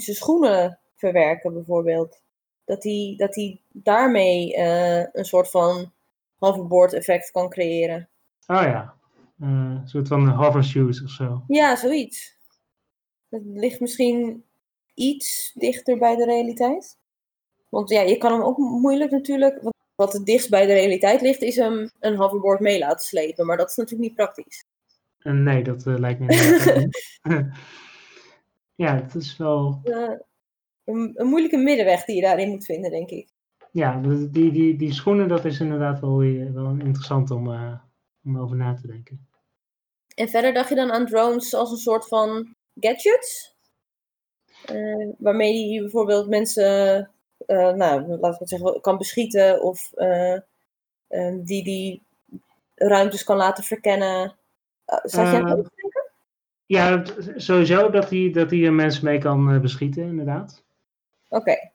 zijn schoenen verwerken, bijvoorbeeld. Dat hij dat hij daarmee eh, een soort van hoverboard effect kan creëren. Oh ja, Eh, een soort van hover shoes of zo. Ja, zoiets. Het ligt misschien iets dichter bij de realiteit. Want ja, je kan hem ook moeilijk natuurlijk. Wat, het dichtst bij de realiteit ligt, is hem een hoverboard mee laten slepen. Maar dat is natuurlijk niet praktisch. En nee, dat eh, lijkt me niet. Ja, het is wel. Eh, een, een moeilijke middenweg die je daarin moet vinden, denk ik. Ja, die, die, die schoenen, dat is inderdaad wel, weer- wel interessant om, eh, om over na te denken. En verder dacht je dan aan drones als een soort van gadgets? Eh, waarmee je bijvoorbeeld mensen, eh, nou, laten we het zeggen, kan beschieten of eh, eh, die die ruimtes kan laten verkennen. Zat jij aan Eh, het denken? Ja, sowieso dat hij, dat hij mensen mee kan eh, beschieten, inderdaad. Oké.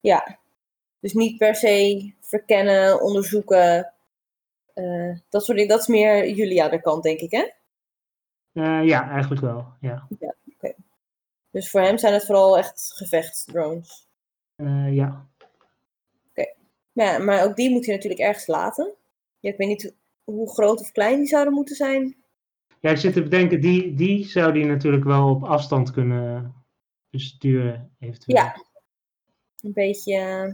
Ja. Dus niet per se verkennen, onderzoeken. eh, dat soort dingen. Dat is meer Julia de kant, denk ik, hè? Eh, ja, eigenlijk wel. Ja. Dus voor hem zijn het vooral echt gevechtsdrones. Eh, ja. Ja, maar ook die moet je natuurlijk ergens laten. Ja, ik weet niet hoe groot of klein die zouden moeten zijn. ja, ik zit te bedenken, die, die zou die natuurlijk wel op afstand kunnen besturen, eventueel. Ja. Een beetje, eh,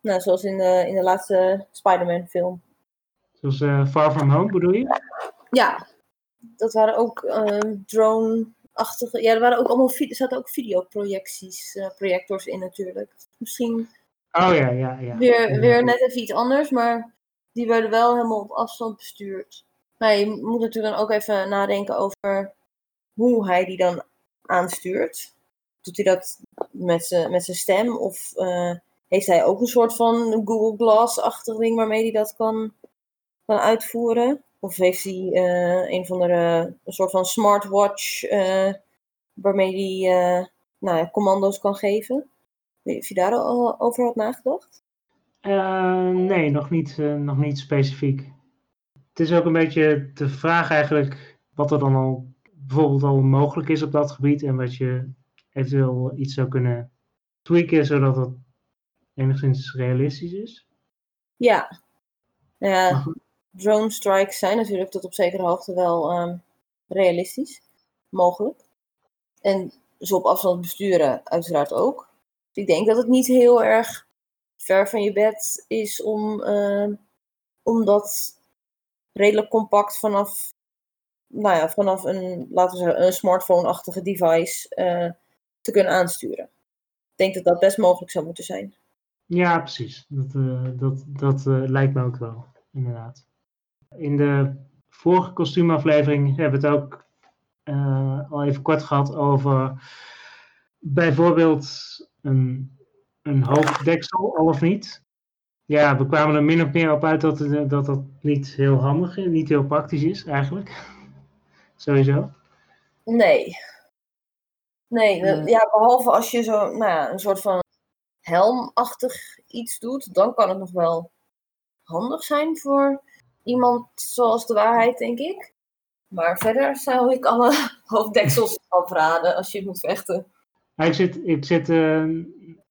nou, zoals in de, in de laatste Spider-Man film. Zoals eh, Far From Home, bedoel je? Ja, dat waren ook eh, drone-achtige. Ja, er waren ook allemaal er zaten ook videoprojecties, projectors in natuurlijk. Misschien Oh ja, ja, ja. weer, weer net even iets anders, maar die werden wel helemaal op afstand bestuurd. Maar je moet natuurlijk dan ook even nadenken over hoe hij die dan aanstuurt. Doet hij dat met zijn met stem of eh, heeft hij ook een soort van Google Glass-achtig ding waarmee hij dat kan, kan uitvoeren? Of heeft hij eh, een van de een soort van smartwatch eh, waarmee hij nou ja, commando's kan geven? Weet je daar al over had nagedacht? Nee, nog niet, nog niet specifiek. Het is ook een beetje de vraag eigenlijk wat er dan al bijvoorbeeld al mogelijk is op dat gebied en wat je eventueel iets zou kunnen tweaken zodat het enigszins realistisch is. Ja. Drone strikes zijn natuurlijk tot op zekere hoogte wel ehm, realistisch. Mogelijk. En zo op afstand besturen uiteraard ook. Dus ik denk dat het niet heel erg ver van je bed is om, ehm, om dat redelijk compact vanaf, nou ja, vanaf een, laten we zeggen, een smartphone-achtige device eh, te kunnen aansturen. Ik denk dat dat best mogelijk zou moeten zijn. Ja, precies. Dat, eh, dat, dat eh, lijkt me ook wel, inderdaad. In de vorige kostuumaflevering hebben we het ook eh, al even kort gehad over bijvoorbeeld een, een hoofddeksel, al of niet. Ja, we kwamen er min of meer op uit dat dat dat niet heel handig is, niet heel praktisch is eigenlijk. Sowieso. Nee. Nee, Eh. ja, behalve als je zo, nou ja, een soort van helmachtig iets doet, dan kan het nog wel handig zijn voor iemand zoals de waarheid, denk ik. Maar verder zou ik alle hoofddeksels afraden als je moet vechten. Ik zit, ik zit eh,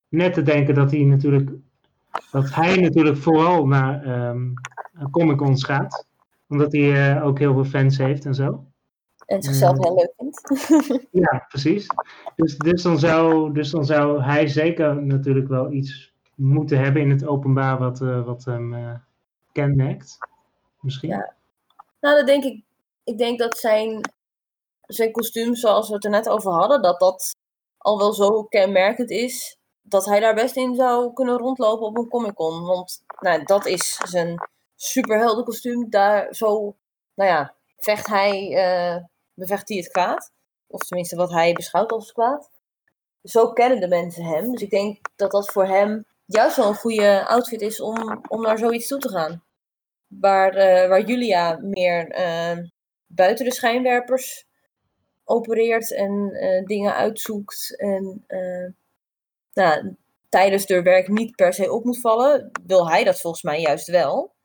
net te denken dat hij natuurlijk, dat hij natuurlijk vooral naar ehm Comic Cons gaat. Omdat hij eh, ook heel veel fans heeft en zo. En zichzelf Mm. heel leuk vindt. Ja, precies. Dus, dus, dan zou, dus dan zou hij zeker natuurlijk wel iets moeten hebben in het openbaar wat, eh, wat hem eh, kenmerkt. Misschien. Ja. Nou, dat denk ik. Ik denk dat zijn, zijn kostuum, zoals we het er net over hadden, dat dat al wel zo kenmerkend is. Dat hij daar best in zou kunnen rondlopen op een Comic Con. Want nou, dat is zijn superheldenkostuum. Daar zo, nou ja, vecht hij, eh, bevecht hij het kwaad. Of tenminste wat hij beschouwt als kwaad. Zo kennen de mensen hem. Dus ik denk dat dat voor hem juist wel een goede outfit is om, om naar zoiets toe te gaan waar, eh, waar Julia meer eh, buiten de schijnwerpers opereert en eh, dingen uitzoekt en nou, tijdens de werk niet per se op moet vallen, wil hij dat volgens mij juist wel.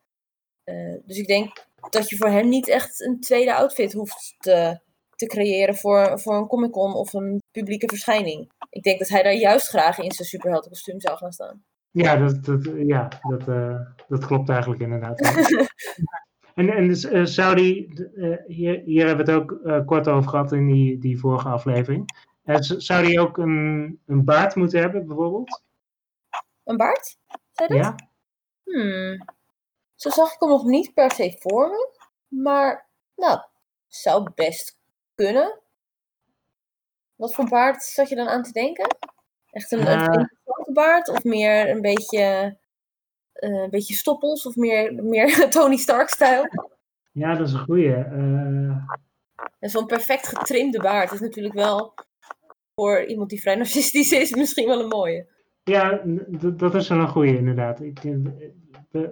Dus ik denk dat je voor hem niet echt een tweede outfit hoeft te, te creëren voor, voor een Comic Con of een publieke verschijning. Ik denk dat hij daar juist graag in zijn superheldenkostuum zou gaan staan. Ja, dat, dat, ja, dat, eh, dat klopt eigenlijk inderdaad. en en dus, eh, zou die, eh, hier, hier hebben we het ook kort over gehad in die, die vorige aflevering. Zou die ook een, een baard moeten hebben, bijvoorbeeld? Een baard? Zei dat? Ja? Hmm. Zo zag ik hem nog niet per se voor me. Maar, nou, zou best kunnen. Wat voor baard zat je dan aan te denken? Echt een, een Eh. flinke grote baard? Of meer een beetje, eh, een beetje stoppels? Of meer, meer Tony Stark-stijl? Ja, dat is een goeie. Eh, En zo'n perfect getrimde baard is natuurlijk wel... Voor iemand die vrij narcistisch is, misschien wel een mooie. ja, d- dat is wel een goeie inderdaad. Ik, eh,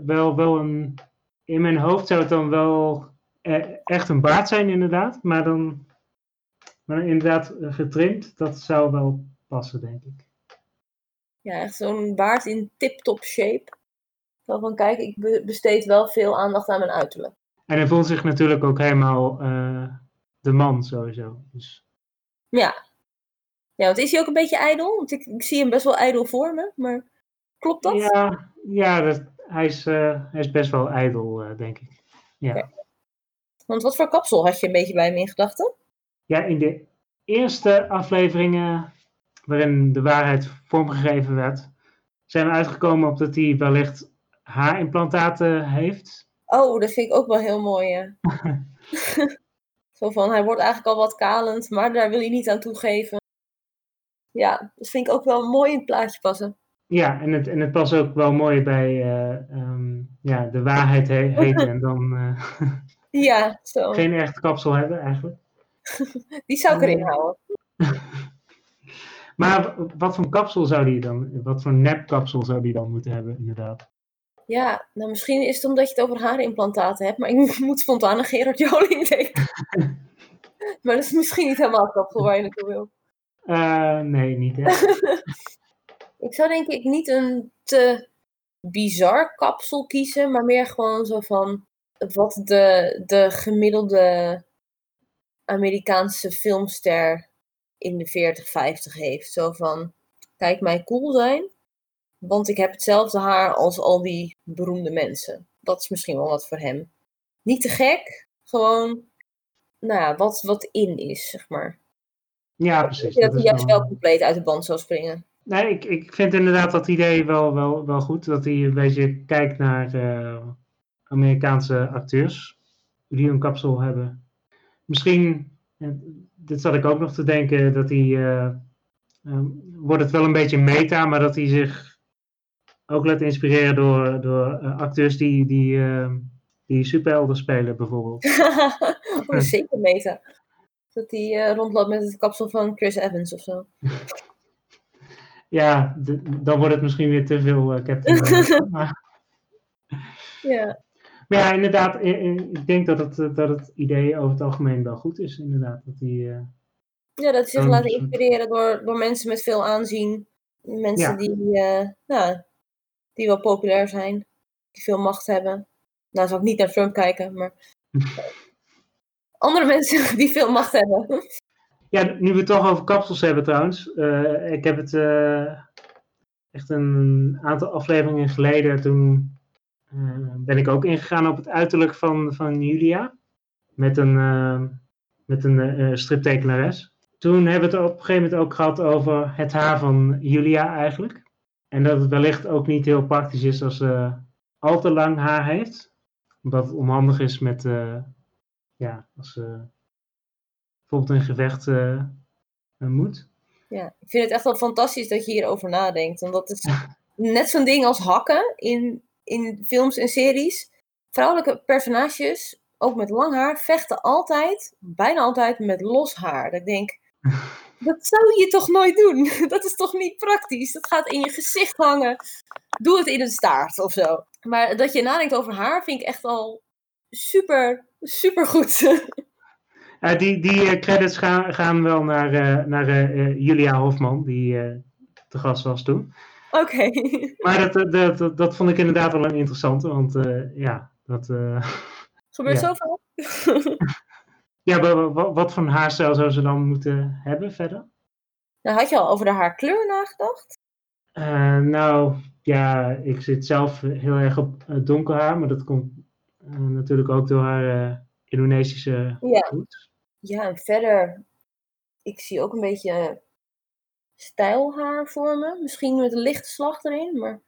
wel, wel een, in mijn hoofd zou het dan wel eh, echt een baard zijn inderdaad. Maar dan, maar dan inderdaad eh, getrimd, dat zou wel passen denk ik. Ja, echt zo'n baard in tip-top shape. Van, kijk, ik be- besteed wel veel aandacht aan mijn uiterlijk. En hij voelt zich natuurlijk ook helemaal eh, de man sowieso. Dus, Ja. Ja, want is hij ook een beetje ijdel? Want ik, ik zie hem best wel ijdel voor me, maar klopt dat? ja, ja dat, hij, is, eh, hij is best wel ijdel, eh, denk ik. Ja. Want wat voor kapsel had je een beetje bij hem in gedachten? ja, in de eerste afleveringen waarin de waarheid vormgegeven werd, zijn we uitgekomen op dat hij wellicht haarimplantaten heeft. Oh, dat vind ik ook wel heel mooi, ja. Zo van, hij wordt eigenlijk al wat kalend, maar daar wil hij niet aan toegeven. Ja, dat vind ik ook wel mooi in het plaatje passen. Ja, en het, en het past ook wel mooi bij eh, ehm, ja, de waarheid he heten en dan eh, Ja, zo. geen echt kapsel hebben eigenlijk. Die zou ik erin Eh, houden. Maar wat voor kapsel zou die dan, wat voor nepkapsel zou die dan moeten hebben, inderdaad? Ja, nou misschien is het omdat je het over haarimplantaten hebt, maar ik moet spontaan aan Gerard Joling denken. maar dat is misschien niet helemaal het kapsel waar je naartoe wil. Nee, niet echt. Ik zou denk ik niet een te bizar kapsel kiezen, maar meer gewoon zo van wat de, de gemiddelde Amerikaanse filmster in de 40, 50 heeft. Zo van, kijk mij cool zijn, want ik heb hetzelfde haar als al die beroemde mensen. Dat is misschien wel wat voor hem. Niet te gek, gewoon, nou ja, wat, wat in is, zeg maar. Ja, precies. Dat dat hij is juist wel compleet uit de band zou springen. Nee, ik, ik vind inderdaad dat idee wel, wel, wel goed. Dat hij een beetje kijkt naar eh, Amerikaanse acteurs. Die een kapsel hebben. Misschien, dit zat ik ook nog te denken, dat hij. eh, eh, wordt het wel een beetje meta, maar dat hij zich ook laat inspireren door, door eh, acteurs die, die, eh, die superhelden spelen, bijvoorbeeld. oh, zeker meta. Dat hij rondloopt met het kapsel van Chris Evans of zo. Ja, dan wordt het misschien weer te veel eh, Captain America. maar- Ja. Maar ja, inderdaad, i- i- ik denk dat het, eh, dat het idee over het algemeen wel goed is, inderdaad. Dat die, eh, ja, dat zich Dan- laat inspireren door, door mensen met veel aanzien. Mensen Ja. die, eh, nou, die wel populair zijn. Die veel macht hebben. Nou, zou ik niet naar Trump kijken, maar... Andere mensen die veel macht hebben. Ja, nu we het toch over kapsels hebben trouwens. eh, ik heb het eh, echt een aantal afleveringen geleden, toen eh, ben ik ook ingegaan op het uiterlijk van, van Julia. Met een, met een striptekenares. Toen hebben we het op een gegeven moment ook gehad over het haar van Julia eigenlijk. En dat het wellicht ook niet heel praktisch is als ze al te lang haar heeft. Omdat het onhandig is met, ja, als ze bijvoorbeeld een gevecht eh, eh, moet. Ja, ik vind het echt wel fantastisch dat je hierover nadenkt. Want dat is net zo'n ding als hakken in, in films en series. Vrouwelijke personages, ook met lang haar, vechten altijd, bijna altijd, met los haar. Dat ik denk, dat zou je toch nooit doen? Dat is toch niet praktisch? Dat gaat in je gezicht hangen. Doe het in een staart of zo. Maar dat je nadenkt over haar vind ik echt al super, super goed. Eh, die die eh, credits gaan, gaan wel naar, eh, naar Julia Hofman, die te gast was toen. Oké. Maar dat, dat, dat, dat, vond ik inderdaad wel een interessante, want ja, dat, Gebeurt Ja. zoveel? ja wa- wa- wat voor haarstijl zou ze dan moeten hebben verder? Nou, had je al over de haarkleur nagedacht? Nou, ja, ik zit zelf heel erg op donker haar, maar dat komt natuurlijk ook door haar Indonesische Ja. Ja, en verder, ik zie ook een beetje stijlhaar voor me. Misschien met een lichte slag erin, maar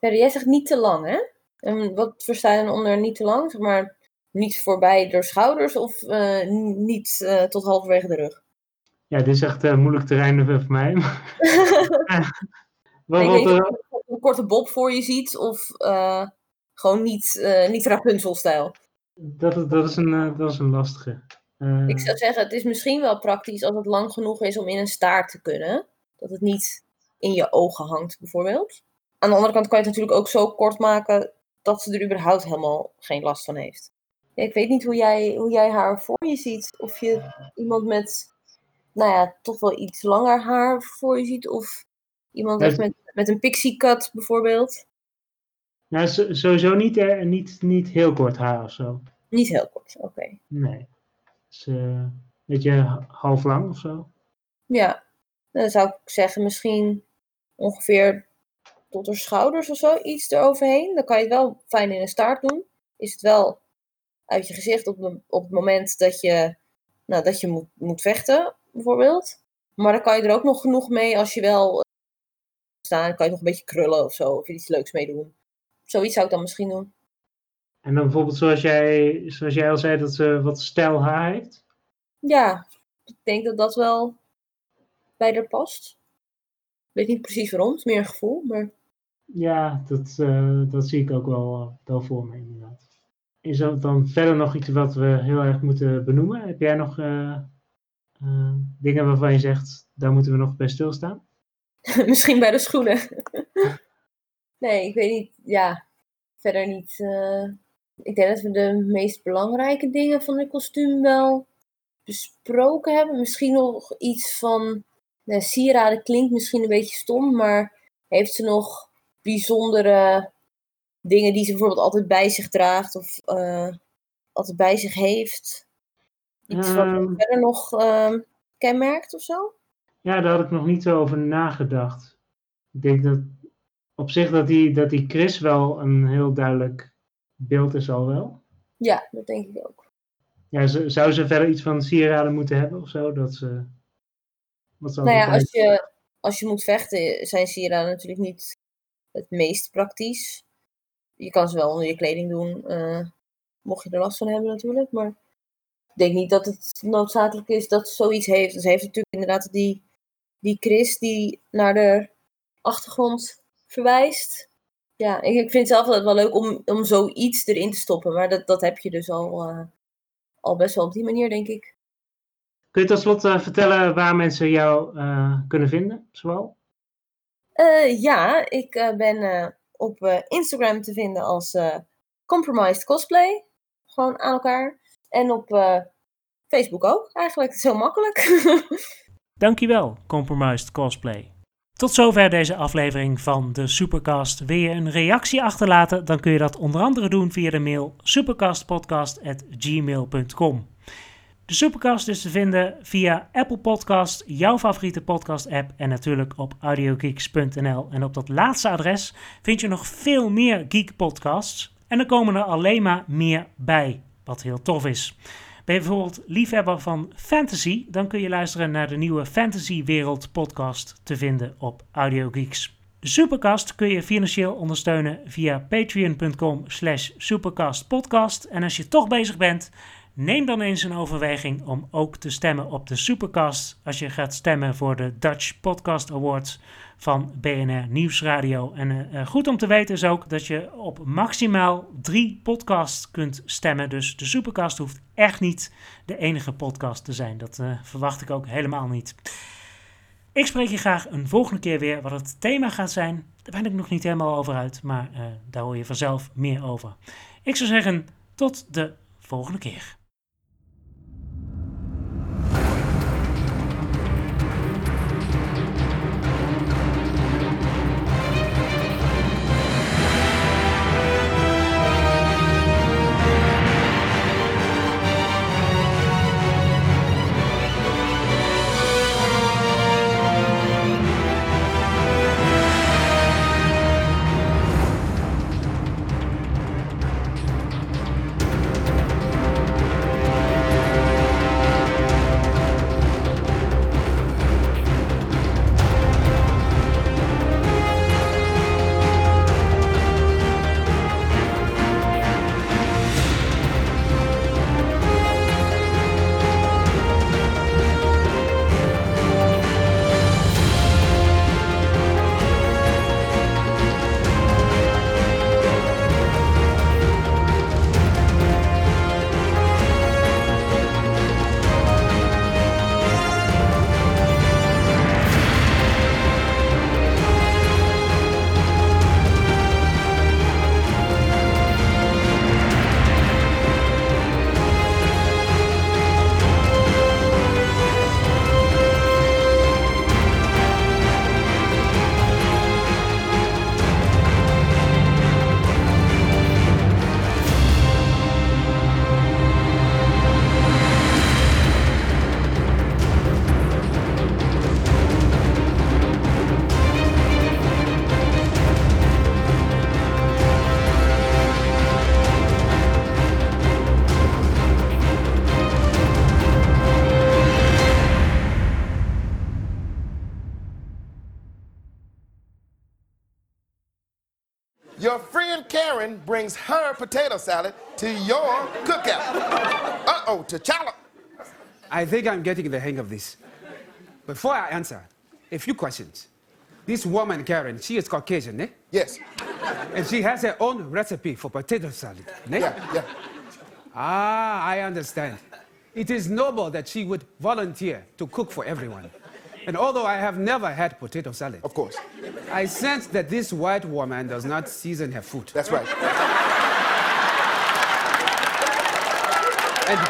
verder, jij zegt niet te lang, hè? En wat versta je dan onder niet te lang? Zeg maar, niet voorbij de schouders of n- niet eh, tot halverwege de rug? Ja, dit is echt moeilijk terrein voor mij. Wat, ik wat, weet niet of je een korte bob voor je ziet of eh, gewoon niet, niet Rapunzel-stijl. dat, is- dat, is een, dat is een lastige. Ik zou zeggen, het is misschien wel praktisch als het lang genoeg is om in een staart te kunnen. Dat het niet in je ogen hangt, bijvoorbeeld. Aan de andere kant kan je het natuurlijk ook zo kort maken dat ze er überhaupt helemaal geen last van heeft. Ja, ik weet niet hoe jij, hoe jij haar voor je ziet. Of je iemand met, nou ja, toch wel iets langer haar voor je ziet. Of iemand met, met een pixie cut, bijvoorbeeld. nou, so- sowieso niet, eh, niet, niet heel kort haar of zo. Niet heel kort, oké. Nee. Dus, eh, een beetje ha- half lang of zo. Ja, dan zou ik zeggen misschien ongeveer tot haar schouders of zo, iets eroverheen. Dan kan je het wel fijn in een staart doen. Is het wel uit je gezicht op, de, op het moment dat je, nou, dat je moet, moet vechten, bijvoorbeeld. Maar dan kan je er ook nog genoeg mee als je wel eh, staan. Dan kan je nog een beetje krullen of zo, of iets leuks mee doen. Zoiets zou ik dan misschien doen. En dan bijvoorbeeld zoals jij, zoals jij al zei, dat ze wat stijl haar heeft. Ja, ik denk dat dat wel bij haar past. Ik weet niet precies waarom, het is meer een gevoel, maar... Ja, dat, eh, dat zie ik ook wel, eh, wel voor me inderdaad. Is er dan verder nog iets wat we heel erg moeten benoemen? Heb jij nog eh, dingen waarvan je zegt, daar moeten we nog bij stilstaan? Misschien bij de schoenen. nee, ik weet niet. Ja, verder niet. Ik denk dat we de meest belangrijke dingen van het kostuum wel besproken hebben. Misschien nog iets van. Nou, sieraden klinkt misschien een beetje stom, maar heeft ze nog bijzondere dingen die ze bijvoorbeeld altijd bij zich draagt of eh, altijd bij zich heeft? Iets wat Ehm. verder nog ehm, kenmerkt of zo? Ja, daar had ik nog niet zo over nagedacht. Ik denk dat op zich dat die, dat die Chris wel een heel duidelijk beeld is al wel. Ja, dat denk ik ook. Ja, zou ze verder iets van sieraden moeten hebben of zo? Dat ze, wat Nou ja, als je, als je moet vechten, zijn sieraden natuurlijk niet het meest praktisch. Je kan ze wel onder je kleding doen, eh, mocht je er last van hebben natuurlijk. Maar ik denk niet dat het noodzakelijk is dat ze zoiets heeft. Ze heeft natuurlijk inderdaad die, die Chris die naar de achtergrond verwijst. Ja, ik, ik vind het zelf altijd wel leuk om, om zoiets erin te stoppen. Maar dat, dat heb je dus al, eh, al best wel op die manier, denk ik. Kun je tot slot eh, vertellen waar mensen jou eh, kunnen vinden, zoal? Eh, ja, ik ben op Instagram te vinden als Compromised Cosplay. Gewoon aan elkaar. En op Facebook ook, eigenlijk. Het is heel makkelijk. Dankjewel, Compromised Cosplay. Tot zover deze aflevering van de Supercast. Wil je een reactie achterlaten, dan kun je dat onder andere doen via de mail supercastpodcast.gmail.com. De Supercast is te vinden via Apple Podcast, jouw favoriete podcast-app en natuurlijk op audiogeeks.nl. En op dat laatste adres vind je nog veel meer geek podcasts en er komen er alleen maar meer bij, wat heel tof is. Ben je bijvoorbeeld liefhebber van fantasy, dan kun je luisteren naar de nieuwe Fantasy Wereld podcast te vinden op Audio Geeks. Supercast kun je financieel ondersteunen via patreon.com slash supercastpodcast. En als je toch bezig bent, neem dan eens een overweging om ook te stemmen op de Supercast als je gaat stemmen voor de Dutch Podcast Awards van BNR Nieuwsradio. En eh, eh, goed om te weten is ook dat je op maximaal drie podcasts kunt stemmen. Dus de Supercast hoeft echt niet de enige podcast te zijn. Dat eh, verwacht ik ook helemaal niet. Ik spreek je graag een volgende keer weer. Wat het thema gaat zijn, daar ben ik nog niet helemaal over uit. Maar daar hoor je vanzelf meer over. Ik zou zeggen, tot de volgende keer. Brings her potato salad to your cookout. Uh oh, T'Challa. I think I'm getting the hang of this. Before I answer, a few questions. This woman, Karen, she is Caucasian, eh? Yes. And she has her own recipe for potato salad, eh? Yeah, yeah. Ah, I understand. It is noble that she would volunteer to cook for everyone. And although I have never had potato salad, Of course. I sense that this white woman does not season her food. That's right. And,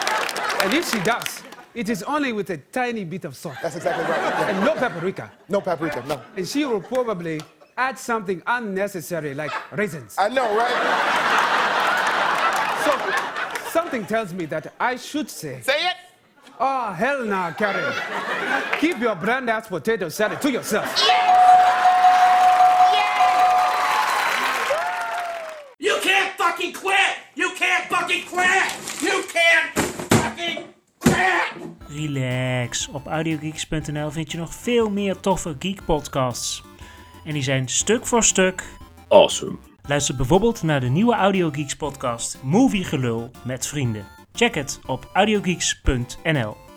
and if she does, it is only with a tiny bit of salt That's exactly right. And no paprika. No paprika, no. And she will probably add something unnecessary like raisins. I know, right? So something tells me that I should say, Say it. Oh, hell nah, Karen. Keep your brand ass potato salad to yourself. You can't fucking quit! You can't fucking quit! You can't fucking quit! Relax. Op audiogeeks.nl vind je nog veel meer toffe geek podcasts. En die zijn stuk voor stuk. Awesome. Luister bijvoorbeeld naar de nieuwe Audiogeeks podcast Movie Gelul met vrienden. Check het op audiogeeks.nl.